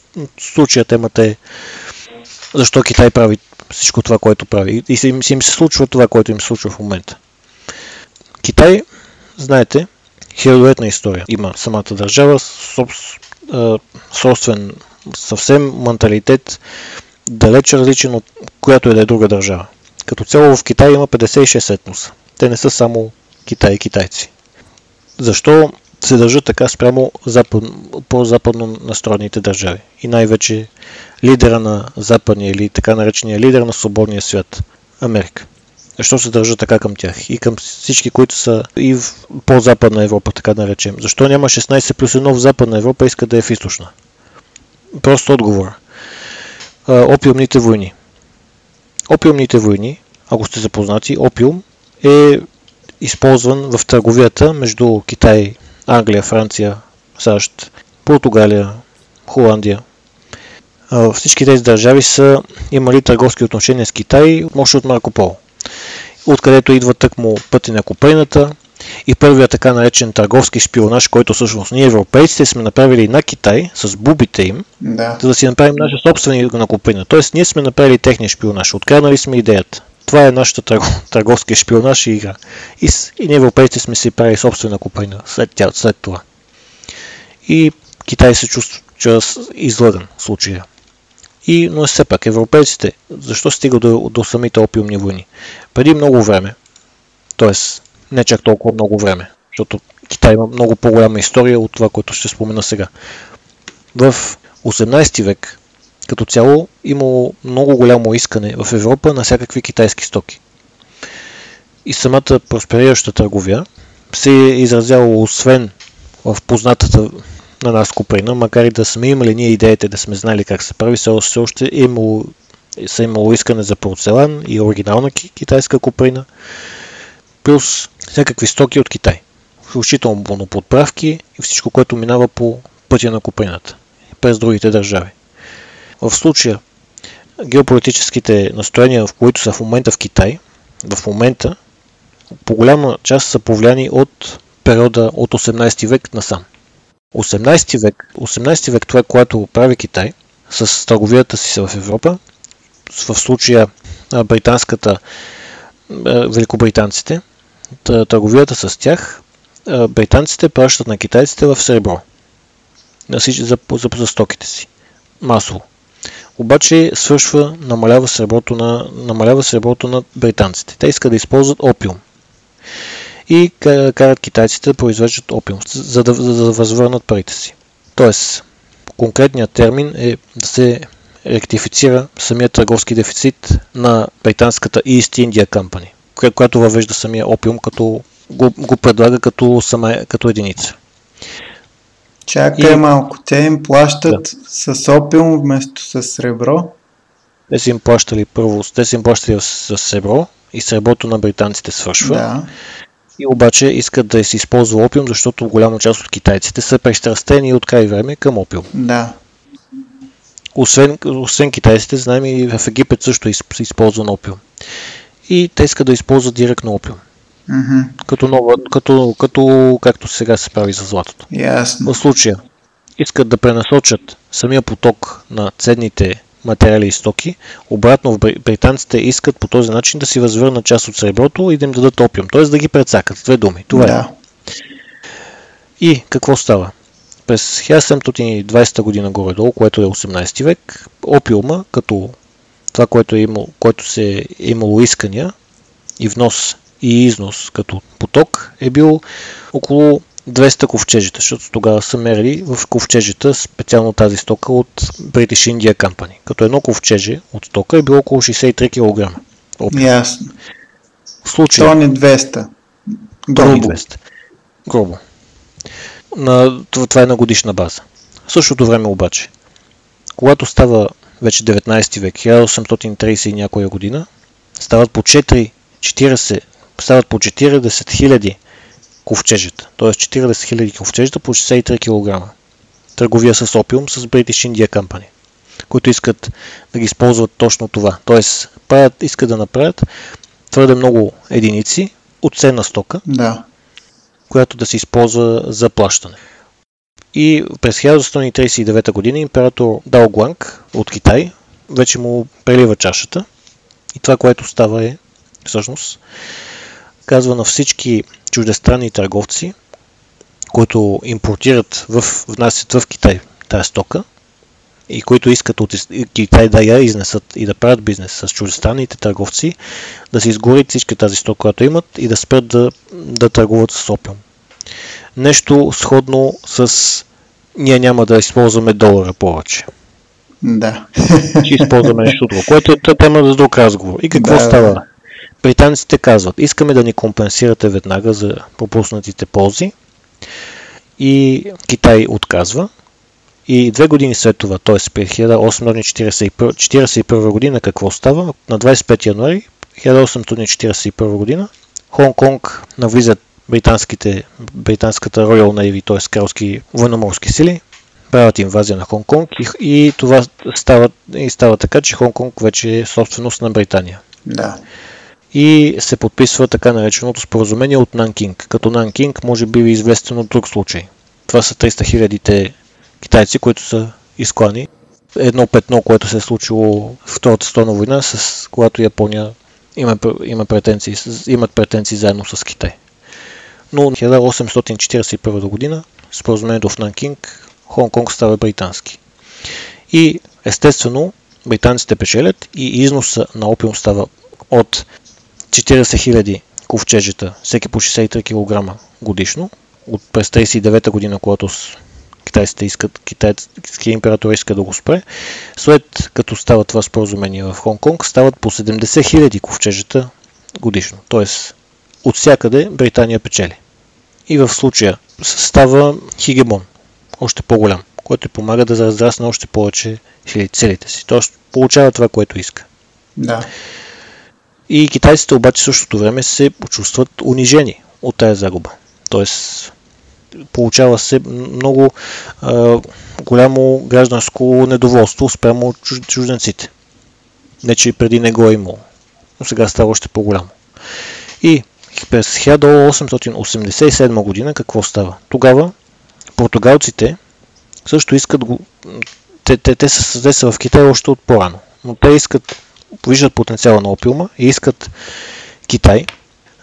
Speaker 2: случая темата е защо Китай прави всичко това, което прави. И им, им се случва това, което им се случва в момента. Китай, знаете, хилядолетна история. Има самата държава, собствен съвсем менталитет, далеч различен от която и да е друга държава. Като цяло в Китай има 56 етноса. Те не са само Китай и китайци. Защо се държат така спрямо запад, по-западно настроените държави? И най-вече лидера на западния или така наречения лидер на свободния свят – Америка. Защо се държа така към тях и към всички, които са и в по-западна Европа, така да наречем? Защо няма 16 плюс 1 в западна Европа, иска да е в източна? Прост отговор. Опиумните войни. Опиумните войни, ако сте запознати, опиум е използван в търговията между Китай, Англия, Франция, САЩ, Португалия, Холандия. Всички тези държави са имали търговски отношения с Китай, може от Марко Поло, откъдето идва тъкмо пътя на Копейната и първият така наречен търговски шпионаж, който всъщност ние европейците сме направили на Китай с бубите им,
Speaker 1: да.
Speaker 2: за да си направим наша собствена накопина. Тоест ние сме направили техния шпионаж, откраднали сме идеята. Това е нашата търговски шпионаж и игра. И, и ние европейците сме си правили собствена купина след, тя, след това. И Китай се чувства е излъган в случая. И, но все пак, европейците, защо стига до, до самите опиумни войни? Преди много време, т.е. не чак толкова много време, защото Китай има много по-голяма история от това, което ще спомена сега. В 18 век като цяло имало много голямо искане в Европа на всякакви китайски стоки. И самата просперираща търговия се е изразяла освен в познатата на нас куприна, макар и да сме имали ние идеите, да сме знали как се прави, все още е имало, са имало искане за порцелан и оригинална китайска куприна, плюс всякакви стоки от Китай, включително подправки и всичко, което минава по пътя на куприната през другите държави. В случая, геополитическите настроения, в които са в момента в Китай, в момента по голяма част са повлияни от периода от 18 век насам. 18 век, 18 век това, което прави Китай с търговията си в Европа, в случая британската, великобританците, търговията с тях, британците пращат на китайците в сребро за, за, за стоките си. Масово обаче свършва, намалява среброто на, намалява среброто на британците. Те искат да използват опиум. И карат китайците да произвеждат опиум, за да, за да възвърнат парите си. Тоест, конкретният термин е да се ректифицира самия търговски дефицит на британската East India Company, която въвежда самия опиум, като го, го предлага като, сама, като единица.
Speaker 1: Чакай и... малко, те им плащат да. с опиум вместо с сребро?
Speaker 2: Те си им плащали първо, те си им плащали с сребро и среброто на британците свършва.
Speaker 1: Да.
Speaker 2: И обаче искат да се използва опиум, защото голяма част от китайците са престрастени от край време към опиум.
Speaker 1: Да.
Speaker 2: Освен, освен китайците, знаем и в Египет също е използван опиум. И те искат да използват директно опиум.
Speaker 1: Mm-hmm.
Speaker 2: Като, нова, като, като, както сега се прави за златото.
Speaker 1: Ясно.
Speaker 2: В случая искат да пренасочат самия поток на ценните материали и стоки, обратно в британците искат по този начин да си възвърнат част от среброто и да им дадат опиум, т.е. да ги прецакат. Две думи. Това е.
Speaker 1: да. е.
Speaker 2: И какво става? През 1720 година горе-долу, което е 18 век, опиума, като това, което, е имало, което се е имало искания и внос и износ като поток е бил около 200 ковчежита, защото тогава са мерили в ковчежита специално тази стока от British India Company. Като едно ковчеже от стока е било около 63 кг.
Speaker 1: Ясно.
Speaker 2: В случай...
Speaker 1: Тони 200.
Speaker 2: Грубо. 200. Грубо. На, това е на годишна база. В същото време обаче, когато става вече 19 век, 1830 и някоя година, стават по 4, 40 стават по 40 000 ковчежета, т.е. 40 000 ковчежета по 63 кг. Търговия с опиум с British India Company, които искат да ги използват точно това. Т.е. Правят, искат да направят твърде много единици от ценна стока,
Speaker 1: да.
Speaker 2: която да се използва за плащане. И през 1939 година император Дао Гуанг от Китай вече му прелива чашата и това, което става е всъщност казва на всички чуждестранни търговци, които импортират в, внасят в Китай тази стока и които искат от Китай да я изнесат и да правят бизнес с чуждестранните търговци, да се изгорят всички тази стока, която имат и да спрат да, да търгуват с опиум. Нещо сходно с ние няма да използваме долара повече.
Speaker 1: Да.
Speaker 2: Ще използваме нещо друго, което е тема за друг разговор. И какво
Speaker 1: да,
Speaker 2: става? Британците казват, искаме да ни компенсирате веднага за пропуснатите ползи и Китай отказва. И две години след това, т.е. при 1841 година, какво става? На 25 януари 1841 година Хонг-Конг навлизат британските, британската Royal Navy, т.е. кралски военноморски сили, правят инвазия на Хонг-Конг и, и това става, и става така, че Хонг-Конг вече е собственост на Британия.
Speaker 1: Да.
Speaker 2: И се подписва така нареченото споразумение от Нанкинг. Като Нанкинг може би ви е известен от друг случай. Това са 300 хилядите китайци, които са изклани. Едно петно, което се е случило в Втората световна война, с когато Япония има, има претенции, имат претенции заедно с Китай. Но 1841 година споразумението в Нанкинг Хонг-Конг става британски. И естествено британците печелят и износа на опиум става от 40 000 ковчежета, всеки по 63 кг годишно, от през 39 година, когато китайците искат, китайския император иска да го спре. След като става това споразумение в Хонг-Конг, стават по 70 000 ковчежета годишно. Тоест, от всякъде Британия печели. И в случая става хигемон, още по-голям, който помага да разрасне още повече целите си. Тоест, получава това, което иска.
Speaker 1: Да.
Speaker 2: И китайците обаче в същото време се почувстват унижени от тази загуба. Тоест, получава се много а, голямо гражданско недоволство спрямо чужденците. Не, че преди не го е имало, но сега става още по-голямо. И през 1887 година какво става? Тогава португалците също искат го... Те, те, те, са, те са в Китай още от по-рано, но те искат, виждат потенциала на опиума и искат Китай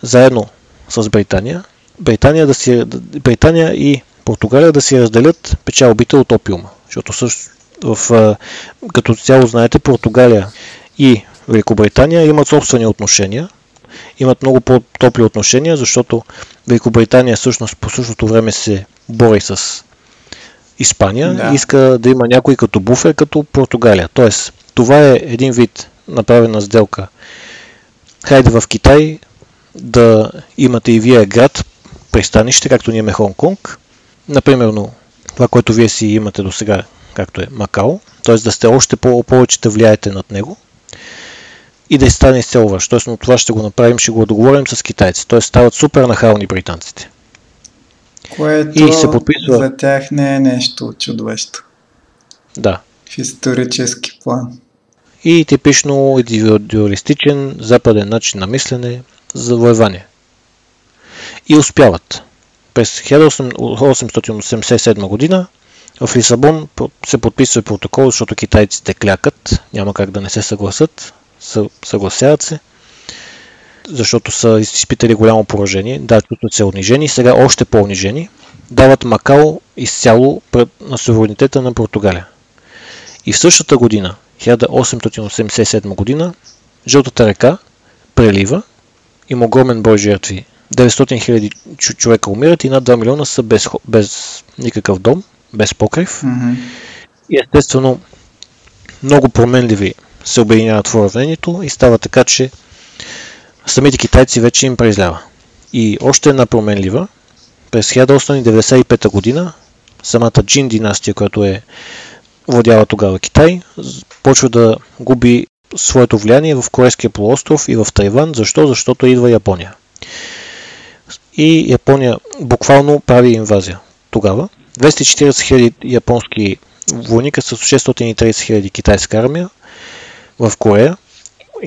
Speaker 2: заедно с Британия Британия, да си, Британия и Португалия да си разделят печалбите от опиума. Защото също в, като цяло знаете, Португалия и Великобритания имат собствени отношения, имат много по-топли отношения, защото Великобритания всъщност по същото време се бори с Испания да. и иска да има някой като буфер, като Португалия. Тоест, това е един вид направена сделка. Хайде в Китай да имате и вие град, пристанище, както ние имаме Хонг-Конг. Например, това, което вие си имате до сега, както е Макао, т.е. да сте още по- повече да влияете над него и да стане изцяло ваш. Тоест, но това ще го направим, ще го договорим с китайци. Т.е. стават супер нахални британците.
Speaker 1: Което и се подписва... за тях не е нещо чудовещо.
Speaker 2: Да.
Speaker 1: В исторически план.
Speaker 2: И типично индивидуалистичен западен начин на мислене за воевание и успяват. През 1887 година в Лисабон се подписва протокол, защото китайците клякат, няма как да не се съгласат, съгласяват се, защото са изпитали голямо поражение, да, чувстват се унижени, сега още по-унижени, дават Макао изцяло на суверенитета на Португалия. И в същата година, 1887 година, Жълтата река прелива, има огромен брой жертви 900 хиляди човека умират и над 2 милиона са без, без никакъв дом, без покрив.
Speaker 1: Mm-hmm.
Speaker 2: И естествено много променливи се обединяват в уравнението и става така, че самите китайци вече им преизлява. И още една променлива, през 1895 година самата Джин династия, която е владяла тогава Китай, почва да губи своето влияние в Корейския полуостров и в Тайван. Защо? Защото идва Япония и Япония буквално прави инвазия. Тогава 240 000 японски войника с 630 000 китайска армия в Корея.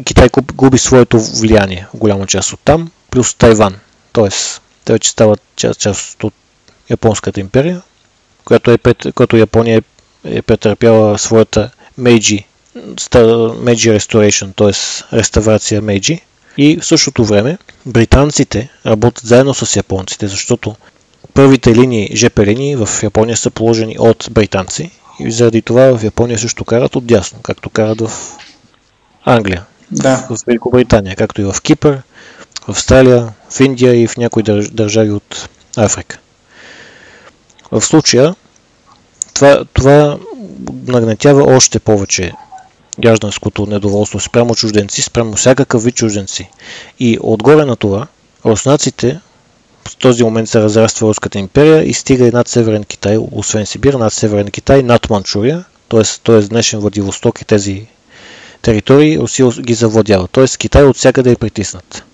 Speaker 2: Китай губи своето влияние, голяма част от там, плюс Тайван. Тоест, те вече стават част, част от Японската империя, която, е, която Япония е, е претърпяла своята Meiji, Meiji Restoration, т.е. реставрация Meiji, и в същото време британците работят заедно с японците, защото първите линии, ЖП линии в Япония са положени от британци и заради това в Япония също карат от дясно, както карат в Англия,
Speaker 1: да.
Speaker 2: в Великобритания, както и в Кипър, в Австралия, в Индия и в някои държави от Африка. В случая това, това нагнетява още повече гражданското недоволство спрямо чужденци, спрямо всякакъв вид чужденци. И отгоре на това, руснаците в този момент се разраства Руската империя и стига и над Северен Китай, освен Сибир, над Северен Китай, над Манчурия, т.е. т.е. днешен Владивосток и тези територии Русия ги завладява. Т.е. Китай от всякъде е притиснат.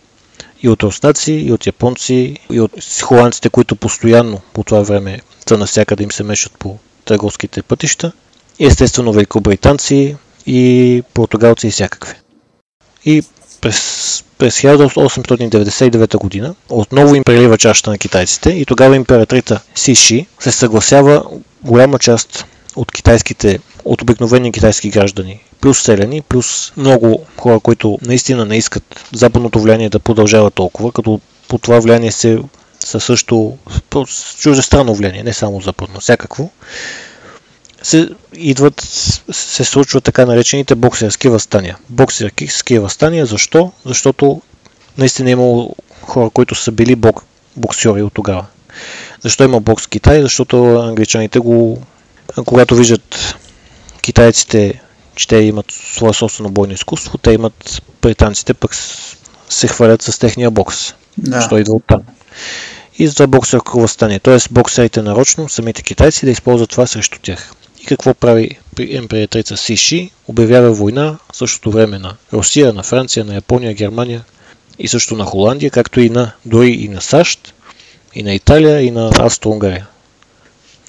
Speaker 2: И от руснаци, и от японци, и от холандците, които постоянно по това време са навсякъде им се мешат по търговските пътища. Естествено великобританци и португалци и всякакви. И през, през 1899 година отново им прелива чашата на китайците и тогава императрица Сиши се съгласява голяма част от китайските, от обикновени китайски граждани, плюс селени, плюс много хора, които наистина не искат западното влияние да продължава толкова, като по това влияние се са също чуждестранно влияние, не само западно, всякакво, се, идват, се случват така наречените боксерски възстания. Боксерски възстания, защо? Защото наистина е имало хора, които са били бок, боксьори от тогава. Защо има бокс в Китай? Защото англичаните го, когато виждат китайците, че те имат свое собствено бойно изкуство, те имат британците пък се хвалят с техния бокс. Да. Защо идва от там. И за боксерско възстание. Т.е. боксерите нарочно, самите китайци да използват това срещу тях. И какво прави императрица Сиши? Обявява война в същото време на Русия, на Франция, на Япония, Германия и също на Холандия, както и на дори и на САЩ, и на Италия, и на Австро-Унгария.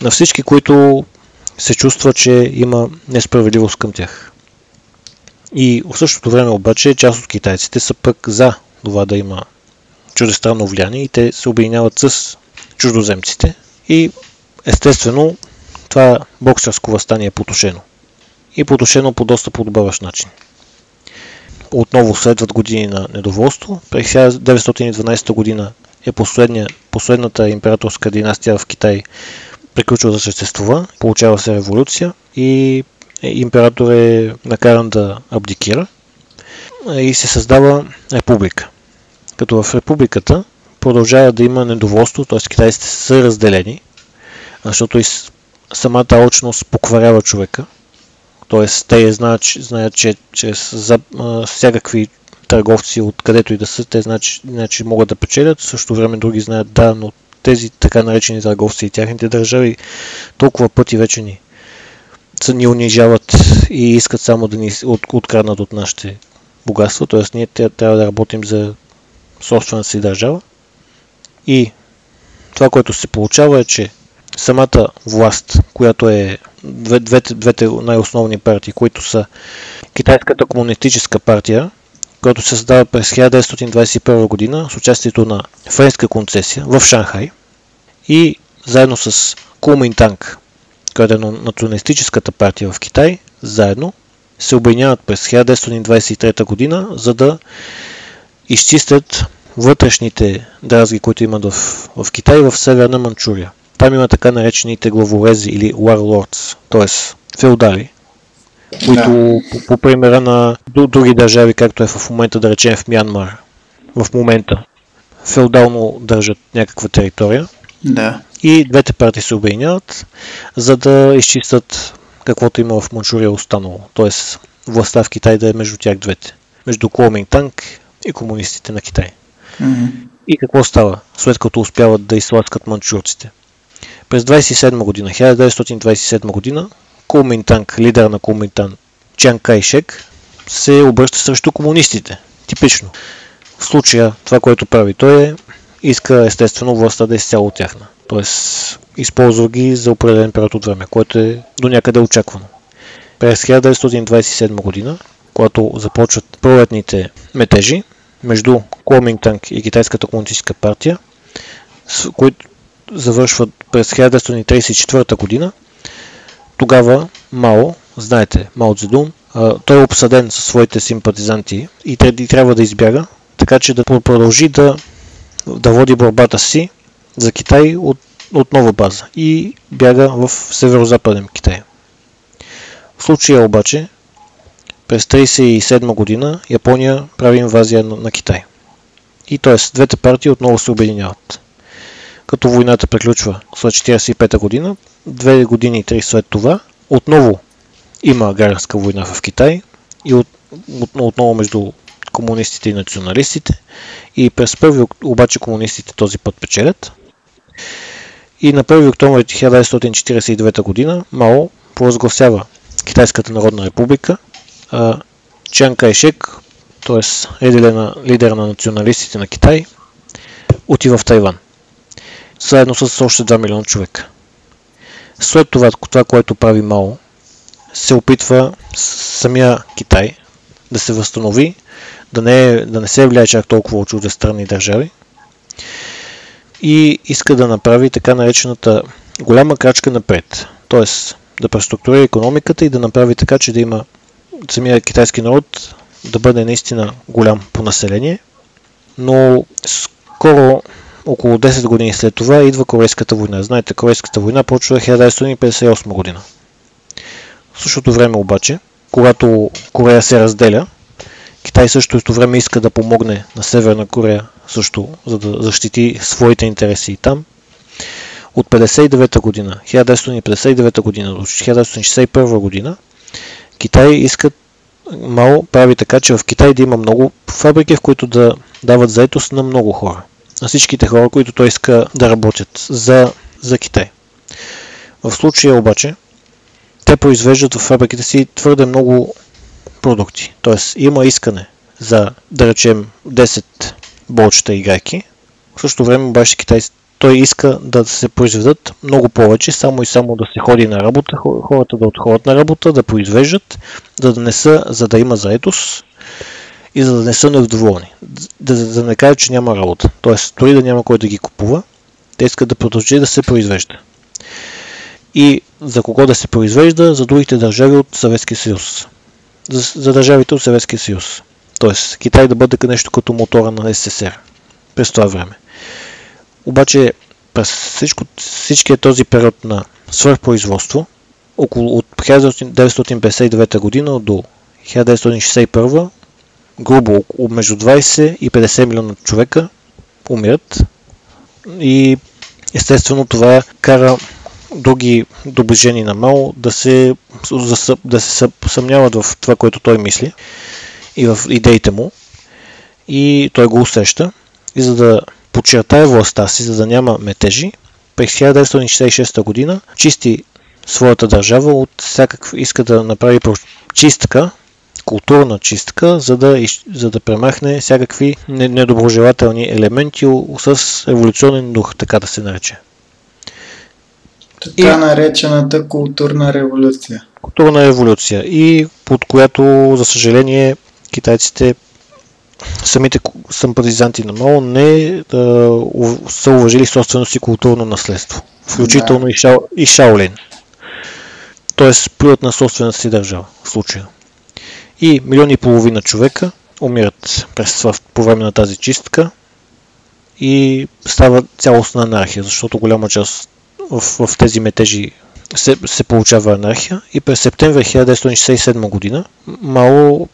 Speaker 2: На всички, които се чувства, че има несправедливост към тях. И в същото време обаче част от китайците са пък за това да има чуждестранно влияние и те се объединяват с чуждоземците и естествено това боксерско възстание е потушено. И потушено по доста подобаващ начин. Отново следват години на недоволство. През 1912 година е последната императорска династия в Китай приключва да съществува, получава се революция и император е накаран да абдикира и се създава република. Като в републиката продължава да има недоволство, т.е. китайците са разделени, защото и самата очност покварява човека. Т.е. те знаят, знаят че чрез за, всякакви търговци, откъдето и да са, те знаят, че, значи могат да печелят, в същото време други знаят да, но тези така наречени търговци и тяхните държави толкова пъти вече ни, са ни унижават и искат само да ни от, откраднат от нашите богатства, т.е. ние трябва да работим за собствената си държава. И това, което се получава е, че самата власт, която е двете, двете най-основни партии, които са Китайската комунистическа партия, която се създава през 1921 година с участието на френска концесия в Шанхай и заедно с Куминтанг, която е националистическата партия в Китай, заедно се обединяват през 1923 година, за да изчистят вътрешните дразги, които имат в, в Китай в Северна Манчурия. Там има така наречените главорези или warlords, т.е. феодали, които да. по, по примера на други държави, както е в момента да речем в Мянмар, в момента феодално държат някаква територия.
Speaker 1: Да.
Speaker 2: И двете партии се обединяват, за да изчистят каквото има в Манчурия останало. Т.е. властта в Китай да е между тях двете. Между Куоминтанг и комунистите на Китай.
Speaker 1: Mm-hmm.
Speaker 2: И какво става, след като успяват да изласкат манчурците? През 27 година, 1927 година, Кулминтанг, лидер на Кулминтан, Чан Кайшек, се обръща срещу комунистите. Типично. В случая това, което прави той е, иска естествено властта да е изцяло тяхна. Тоест, използва ги за определен период от време, което е до някъде очаквано. През 1927 година, когато започват пролетните метежи между Куоминтанг и Китайската комунистическа партия, които завършват през 1934 година, тогава Мао, знаете, Мао Цзедун, той е обсъден със своите симпатизанти и трябва да избяга, така че да продължи да, да води борбата си за Китай от, от нова база и бяга в северо-западен Китай. В случая обаче, през 1937 година Япония прави инвазия на, Китай. И т.е. двете партии отново се обединяват. Като войната приключва след 1945 година, две години и три след това, отново има гражданска война в Китай, и от, от, отново между комунистите и националистите. И през първи обаче комунистите този път печелят. И на 1 октомври 1949 година Мао провъзгласява Китайската народна република. Чан Кайшек, т.е. лидер лидер на националистите на Китай, отива в Тайван. Заедно с още 2 милиона човека. След това, това, което прави Мао, се опитва самия Китай да се възстанови, да не, да не се влияе чак толкова от чуждестранни държави и иска да направи така наречената голяма крачка напред. Т.е. да преструктурира економиката и да направи така, че да има самия китайски народ да бъде наистина голям по население. Но скоро, около 10 години след това, идва Корейската война. Знаете, Корейската война почва 1958 година. В същото време обаче, когато Корея се разделя, Китай също в време иска да помогне на Северна Корея също, за да защити своите интереси и там. От 59 година, 1959 година до 1961 година, Китай искат мало прави така, че в Китай да има много фабрики, в които да дават заетост на много хора. На всичките хора, които той иска да работят за, за Китай. В случая обаче, те произвеждат в фабриките си твърде много продукти. Тоест има искане за, да речем, 10 болчета играйки. В същото време обаче Китай той иска да се произведат много повече, само и само да се ходи на работа, хората да отходят на работа, да произвеждат, за да не са, за да има заетост и за да не са недоволни. Да, да, да не кажат, че няма работа. Тоест, дори да няма кой да ги купува, те искат да продължи да се произвежда. И за кого да се произвежда? За другите държави от Съветския съюз. За, за държавите от Съветския съюз. Тоест, Китай да бъде нещо като мотора на СССР през това време. Обаче през всичко, всичкия този период на свърхпроизводство, около от 1959 година до 1961, грубо между 20 и 50 милиона човека умират. И естествено това кара други доближени на Мао да се, да се съмняват в това, което той мисли и в идеите му. И той го усеща. И за да подчертае властта си, за да няма метежи, през 1966 година чисти своята държава от всякакви, иска да направи чистка, културна чистка, за да, за да премахне всякакви недоброжелателни елементи с еволюционен дух, така да се нарече.
Speaker 1: Така и... наречената културна революция.
Speaker 2: Културна революция и под която, за съжаление, китайците самите симпатизанти на Мао не да, са уважили собствено си културно наследство, включително да. и, Шао, и Шаолин. Тоест, плюят на собствената си държава в случая. И милиони и половина човека умират през, по време на тази чистка и става цялостна анархия, защото голяма част в, в тези метежи се, се получава анархия и през септември 1967 година Мао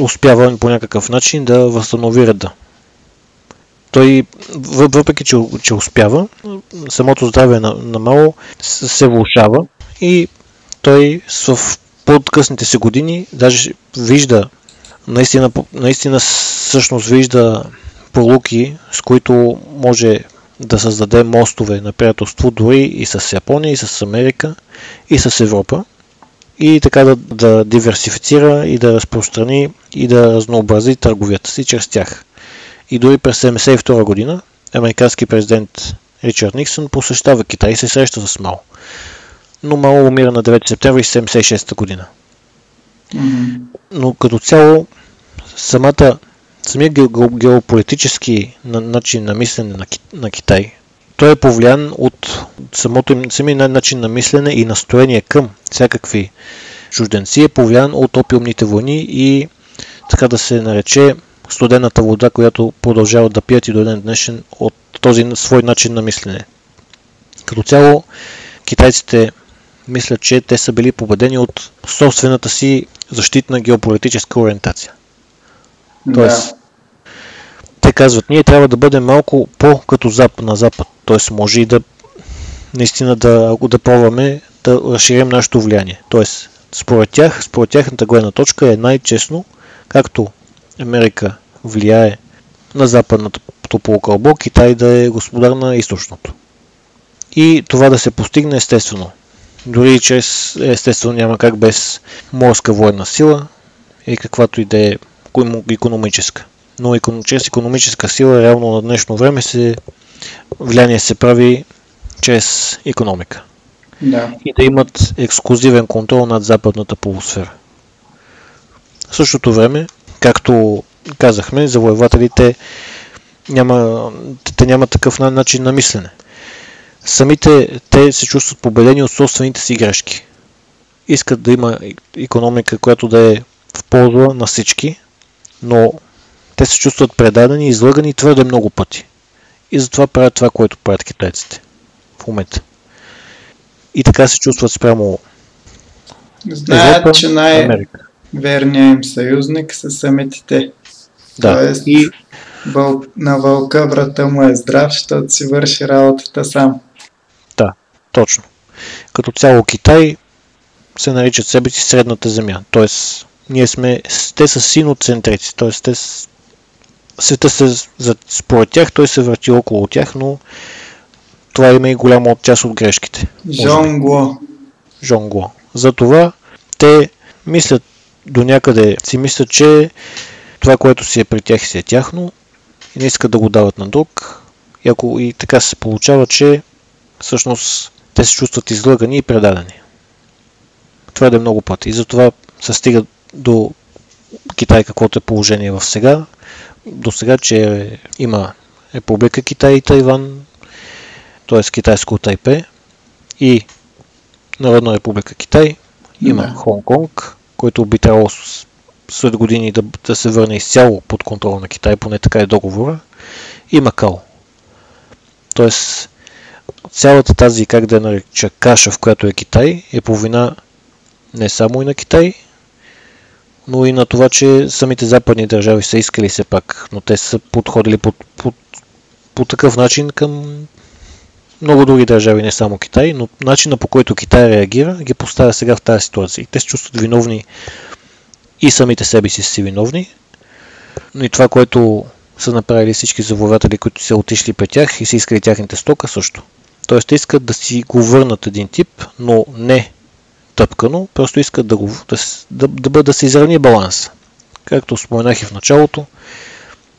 Speaker 2: успява по някакъв начин да възстанови реда. Той, въпреки че, че успява, самото здраве на, на Мао се влушава и той в по-късните си години даже вижда, наистина, наистина всъщност вижда пролуки, с които може да създаде мостове на приятелство дори и с Япония, и с Америка, и с Европа и така да, да диверсифицира и да разпространи и да разнообрази търговията си чрез тях. И дори през 1972 година американски президент Ричард Никсън посещава Китай и се среща с Мао. Но Мао умира на 9 септември 1976 година. Mm-hmm. Но като цяло самата, самия геополитически начин на мислене на, на Китай той е повлиян от самото, самия начин на мислене и настроение към всякакви чужденци, е повлиян от опиумните войни и така да се нарече студената вода, която продължават да пият и до ден днешен от този свой начин на мислене. Като цяло, китайците мислят, че те са били победени от собствената си защитна геополитическа ориентация. Тоест, те казват, ние трябва да бъдем малко по-като запад на запад. Т.е. може и да наистина да, да пробваме да разширим нашето влияние. Т.е. Според тях, според тяхната гледна точка е най-честно, както Америка влияе на западната полукълбо, Китай да е господар на източното. И това да се постигне естествено. Дори чрез, естествено няма как без морска военна сила и каквато и да е економическа. Но чрез економическа сила реално на днешно време се, влияние се прави чрез економика.
Speaker 1: Да.
Speaker 2: И да имат ексклюзивен контрол над западната полусфера. В същото време, както казахме, завоевателите няма, те нямат такъв начин на мислене. Самите те се чувстват победени от собствените си грешки. Искат да има економика, която да е в полза на всички, но те се чувстват предадени и излъгани твърде много пъти. И затова правят това, което правят китайците в момента. И така се чувстват спрямо
Speaker 1: Знаят, Европа, че най-верният им съюзник са самите те.
Speaker 2: Да.
Speaker 1: Тоест, и... въл... на вълка врата му е здрав, защото си върши работата сам.
Speaker 2: Да, точно. Като цяло Китай се наричат себе си средната земя. Тоест, ние сме, те са синоцентрици, т.е. те света се, според тях той се върти около тях, но това има и голяма част от грешките.
Speaker 1: Жонгло.
Speaker 2: Жонгло. Затова те мислят до някъде, си мислят, че това, което си е при тях, си е тяхно и не искат да го дават на друг. И, ако, и така се получава, че всъщност те се чувстват излъгани и предадени. Това е много пъти. И затова се стига до Китай каквото е положение в сега. До сега, че има Република Китай и Тайван, т.е. китайско Тайпе и Народна република Китай. Има да. Хонг-Конг, който би трябвало след години да, да се върне изцяло под контрол на Китай, поне така е договора. И Макао. Тоест, цялата тази, как да нареча, каша, в която е Китай, е по вина не само и на Китай, но и на това, че самите западни държави са искали все пак, но те са подходили по, по, по такъв начин към много други държави, не само Китай, но начина по който Китай реагира ги поставя сега в тази ситуация. Те се чувстват виновни и самите себе си си виновни, но и това, което са направили всички завоеватели, които са отишли при тях и са искали тяхните стока също. Тоест искат да си го върнат един тип, но не тъпкано, просто искат да, го, да, да, да, да се изравни баланс. Както споменах и в началото,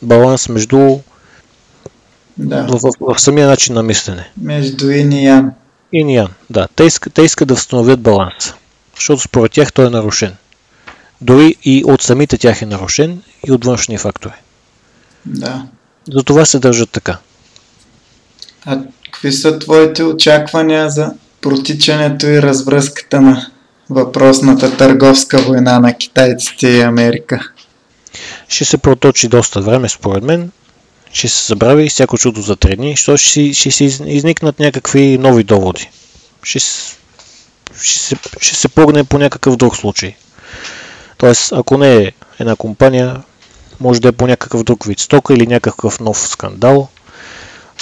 Speaker 2: баланс между
Speaker 1: да.
Speaker 2: в, в, в самия начин на мислене.
Speaker 1: Между Ин и Ян.
Speaker 2: Ин и Ян, да. Те, иска, те искат да възстановят баланс, защото според тях той е нарушен. Дори и от самите тях е нарушен и от външни фактори.
Speaker 1: Да.
Speaker 2: Затова се държат така.
Speaker 1: А какви са твоите очаквания за протичането и развръзката на въпросната търговска война на китайците и Америка?
Speaker 2: Ще се проточи доста време, според мен. Ще се забрави всяко чудо за три дни, защото ще, ще се изникнат някакви нови доводи. Ще, ще, се, ще се погне по някакъв друг случай. Тоест, ако не е една компания, може да е по някакъв друг вид стока или някакъв нов скандал,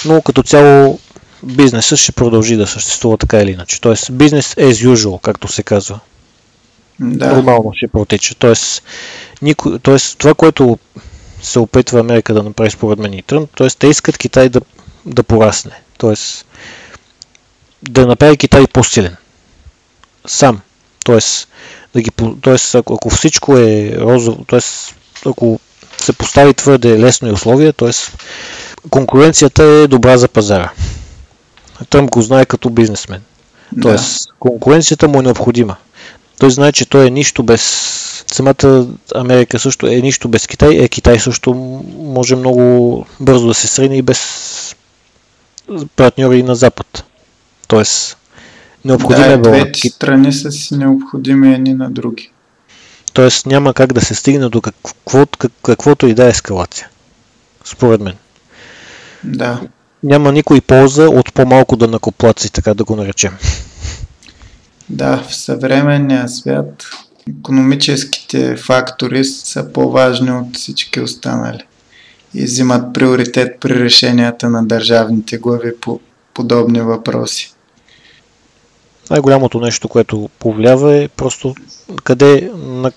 Speaker 2: но като цяло бизнесът ще продължи да съществува така или иначе. Тоест, бизнес as usual, както се казва.
Speaker 1: Да.
Speaker 2: Нормално ще протича. Тоест, никой, тоест, това, което се опитва Америка да направи според мен и Тръмп, т.е. те искат Китай да, да порасне. Т.е. да направи Китай по-силен. Сам. Т.е. Да ги, т.е. Ако, ако всичко е розово, т.е. ако се постави твърде лесно и условия, т.е. конкуренцията е добра за пазара. Тръмп го знае като бизнесмен. Тоест, да. конкуренцията му е необходима. Той знае, че той е нищо без... Самата Америка също е нищо без Китай, е Китай също може много бързо да се срине и без партньори на Запад. Тоест, необходим
Speaker 1: да,
Speaker 2: е
Speaker 1: двете страни са си необходими едни на други.
Speaker 2: Тоест няма как да се стигне до какво, каквото и да е ескалация. Според мен.
Speaker 1: Да
Speaker 2: няма никой полза от по-малко да накоплаци, така да го наречем.
Speaker 1: Да, в съвременния свят економическите фактори са по-важни от всички останали и взимат приоритет при решенията на държавните глави по подобни въпроси.
Speaker 2: най-голямото нещо, което повлиява е просто къде, на,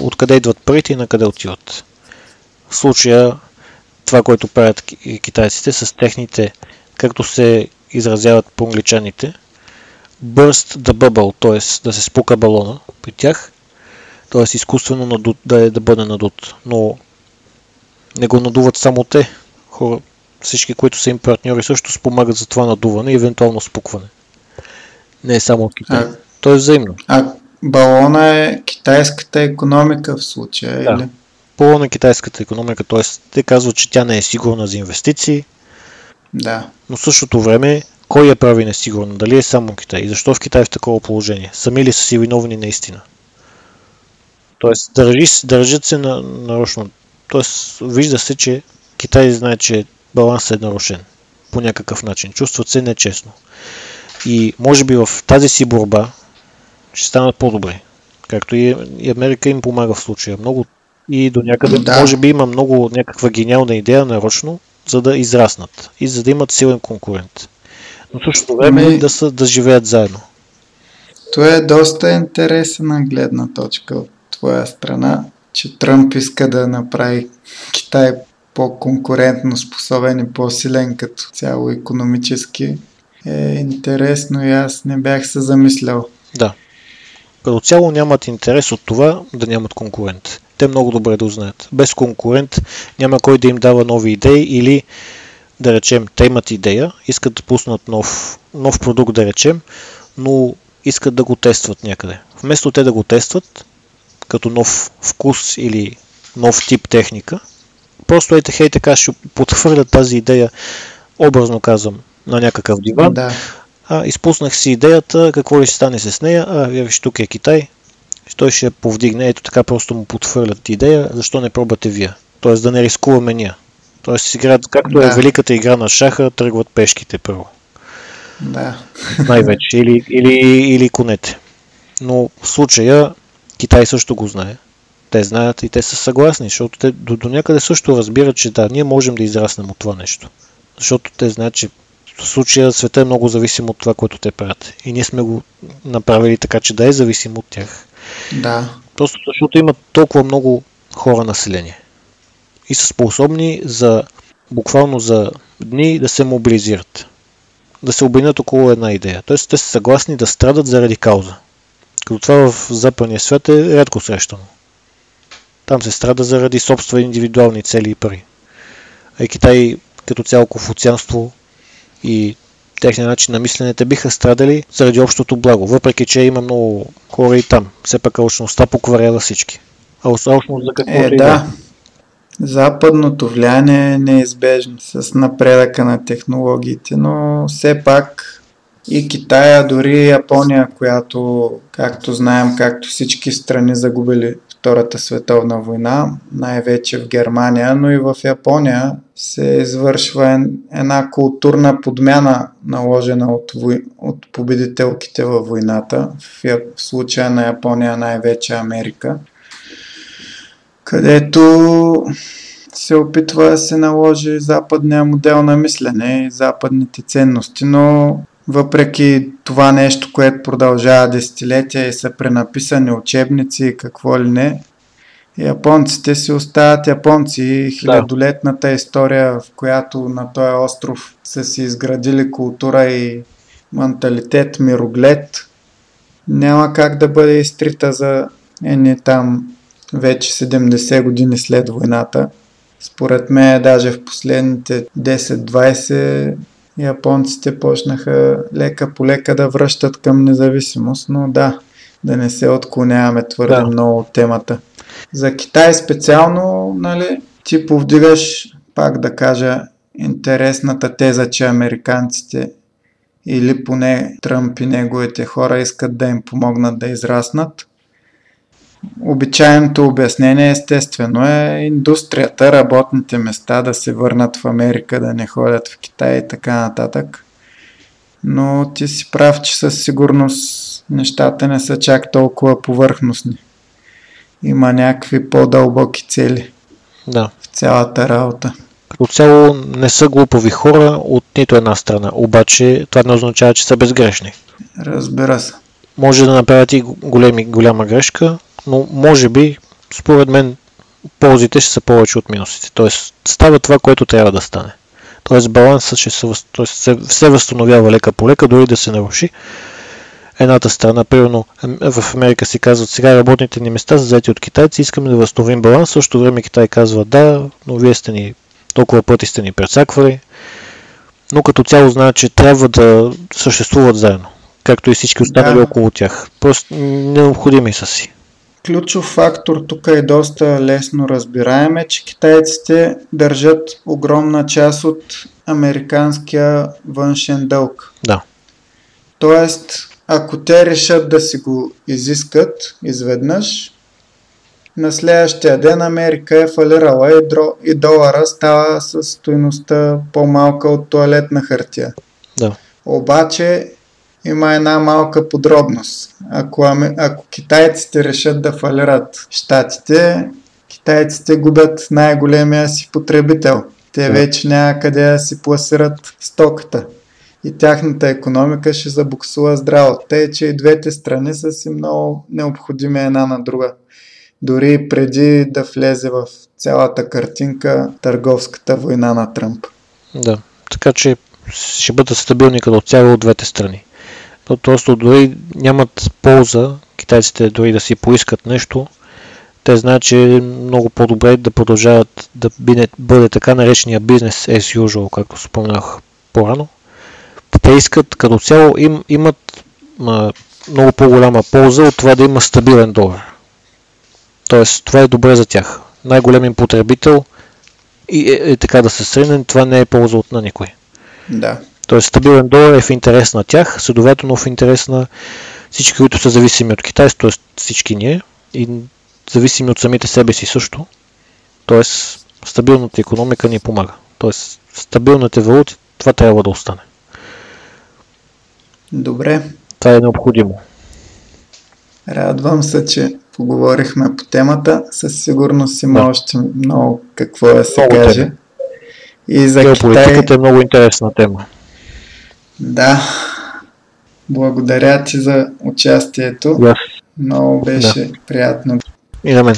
Speaker 2: откъде идват парите и на къде отиват. В случая това, което правят китайците с техните, както се изразяват по англичаните, burst the bubble, т.е. да се спука балона при тях, т.е. изкуствено надут, да, е, да бъде надут. Но не го надуват само те. Хора, всички, които са им партньори, също спомагат за това надуване и евентуално спукване. Не е само от Китай. А, То е взаимно.
Speaker 1: А балона е китайската економика в случая, да. или?
Speaker 2: Балона е китайската економика, т.е. те казват, че тя не е сигурна за инвестиции.
Speaker 1: Да.
Speaker 2: Но в същото време, кой я прави несигурна? Дали е само Китай? И защо в Китай е в такова положение? Сами ли са си виновни наистина? Тоест, държи, държат се на, нарочно. Тоест, вижда се, че Китай знае, че балансът е нарушен по някакъв начин. Чувстват се нечестно. И може би в тази си борба ще станат по-добре. Както и, Америка им помага в случая. Много и до някъде, да. може би има много някаква гениална идея нарочно, за да израснат и за да имат силен конкурент. Но същото време ми... да, са, да живеят заедно.
Speaker 1: Това е доста интересна гледна точка от твоя страна, че Тръмп иска да направи Китай по-конкурентно способен и по-силен като цяло економически е интересно и аз не бях се замислял.
Speaker 2: Да. Като цяло нямат интерес от това да нямат конкурент. Те много добре да узнаят. Без конкурент няма кой да им дава нови идеи или да речем, те имат идея, искат да пуснат нов, нов продукт, да речем, но искат да го тестват някъде. Вместо те да го тестват, като нов вкус или нов тип техника, просто ете хей така ще подхвърлят тази идея, образно казвам, на някакъв диван.
Speaker 1: Да.
Speaker 2: А, изпуснах си идеята, какво ли ще стане с нея. А, виж, тук е Китай. Той ще повдигне. Ето така просто му подхвърлят идея. Защо не пробвате вие? Тоест да не рискуваме ние. Тоест играят, както е да. е великата игра на шаха, тръгват пешките първо.
Speaker 1: Да.
Speaker 2: Най-вече. Или, или, или конете. Но в случая Китай също го знае. Те знаят и те са съгласни, защото те до, до някъде също разбират, че да, ние можем да израснем от това нещо. Защото те знаят, че в случая света е много зависим от това, което те правят. И ние сме го направили така, че да е зависим от тях.
Speaker 1: Да.
Speaker 2: Просто защото има толкова много хора население. И са способни за буквално за дни да се мобилизират. Да се обединят около една идея. Тоест те са съгласни да страдат заради кауза. Като това в западния свят е рядко срещано. Там се страда заради собствени индивидуални цели и пари. А и Китай като цяло конфуцианство и техния начин на мислене те биха страдали заради общото благо, въпреки че има много хора и там. Все пак алчността покварява всички. А алчност за какво
Speaker 1: е, да. Западното влияние е неизбежно с напредъка на технологиите, но все пак и Китая, дори Япония, която, както знаем, както всички страни загубили Втората световна война, най-вече в Германия, но и в Япония се извършва една културна подмяна, наложена от, вой... от победителките във войната, в случая на Япония най-вече Америка, където се опитва да се наложи западния модел на мислене и западните ценности, но въпреки това нещо, което продължава десетилетия и са пренаписани учебници и какво ли не, японците си остават японци. Хилядолетната история, в която на този остров са си изградили култура и менталитет, мироглед, няма как да бъде изтрита за едни там вече 70 години след войната. Според мен, даже в последните 10-20 японците почнаха лека по лека да връщат към независимост, но да, да не се отклоняваме твърде да. много от темата. За Китай специално, нали, ти повдигаш, пак да кажа, интересната теза, че американците или поне Тръмп и неговите хора искат да им помогнат да израснат. Обичайното обяснение естествено е индустрията, работните места да се върнат в Америка, да не ходят в Китай и така нататък. Но ти си прав, че със сигурност нещата не са чак толкова повърхностни. Има някакви по-дълбоки цели
Speaker 2: да.
Speaker 1: в цялата работа.
Speaker 2: Като цяло не са глупави хора от нито една страна, обаче това не означава, че са безгрешни.
Speaker 1: Разбира се.
Speaker 2: Може да направят и големи, голяма грешка, но може би, според мен, ползите ще са повече от минусите. Тоест, става това, което трябва да стане. Тоест, балансът ще се, тоест, се, се възстановява лека по лека, дори да се наруши. Едната страна, примерно в Америка си казват, сега работните ни места са заети от китайци, искаме да възстановим баланс, в същото време Китай казва, да, но вие сте ни, толкова пъти сте ни прецаквали, но като цяло знаят, че трябва да съществуват заедно, както и всички останали да. около тях. Просто необходими са си.
Speaker 1: Ключов фактор тук е доста лесно разбираем е, че китайците държат огромна част от американския външен дълг.
Speaker 2: Да.
Speaker 1: Тоест, ако те решат да си го изискат изведнъж, на следващия ден Америка е фалирала и, дро, и долара става с стоеността по-малка от туалетна хартия.
Speaker 2: Да.
Speaker 1: Обаче има една малка подробност. Ако, ако китайците решат да фалират щатите, китайците губят най-големия си потребител. Те вече няма къде да си пласират стоката. И тяхната економика ще забуксува здраво. Те, че и двете страни са си много необходими една на друга. Дори преди да влезе в цялата картинка търговската война на Тръмп.
Speaker 2: Да, така че ще бъдат стабилни като цяло от двете страни. То просто дори нямат полза китайците дори да си поискат нещо, те знаят, че е много по-добре да продължават да бъде така наречения бизнес as usual, както спомнях по-рано. Те искат като цяло им, имат а, много по-голяма полза от това да има стабилен долар. Тоест, това е добре за тях. Най-голем потребител и е, е така да се сринен, това не е полза от на никой.
Speaker 1: Да.
Speaker 2: Тоест стабилен долар е в интерес на тях, следователно в интерес на всички, които са зависими от Китай, т.е. всички ние и зависими от самите себе си също. Т.е. стабилната економика ни помага. Т.е. стабилните валути, това трябва да остане.
Speaker 1: Добре.
Speaker 2: Това е необходимо.
Speaker 1: Радвам се, че поговорихме по темата. Със сигурност има да. още много какво да се много каже. Тема.
Speaker 2: И за Китай... е много интересна тема.
Speaker 1: Да. Благодаря ти за участието.
Speaker 2: Yes.
Speaker 1: Много беше да. приятно.
Speaker 2: И на мен.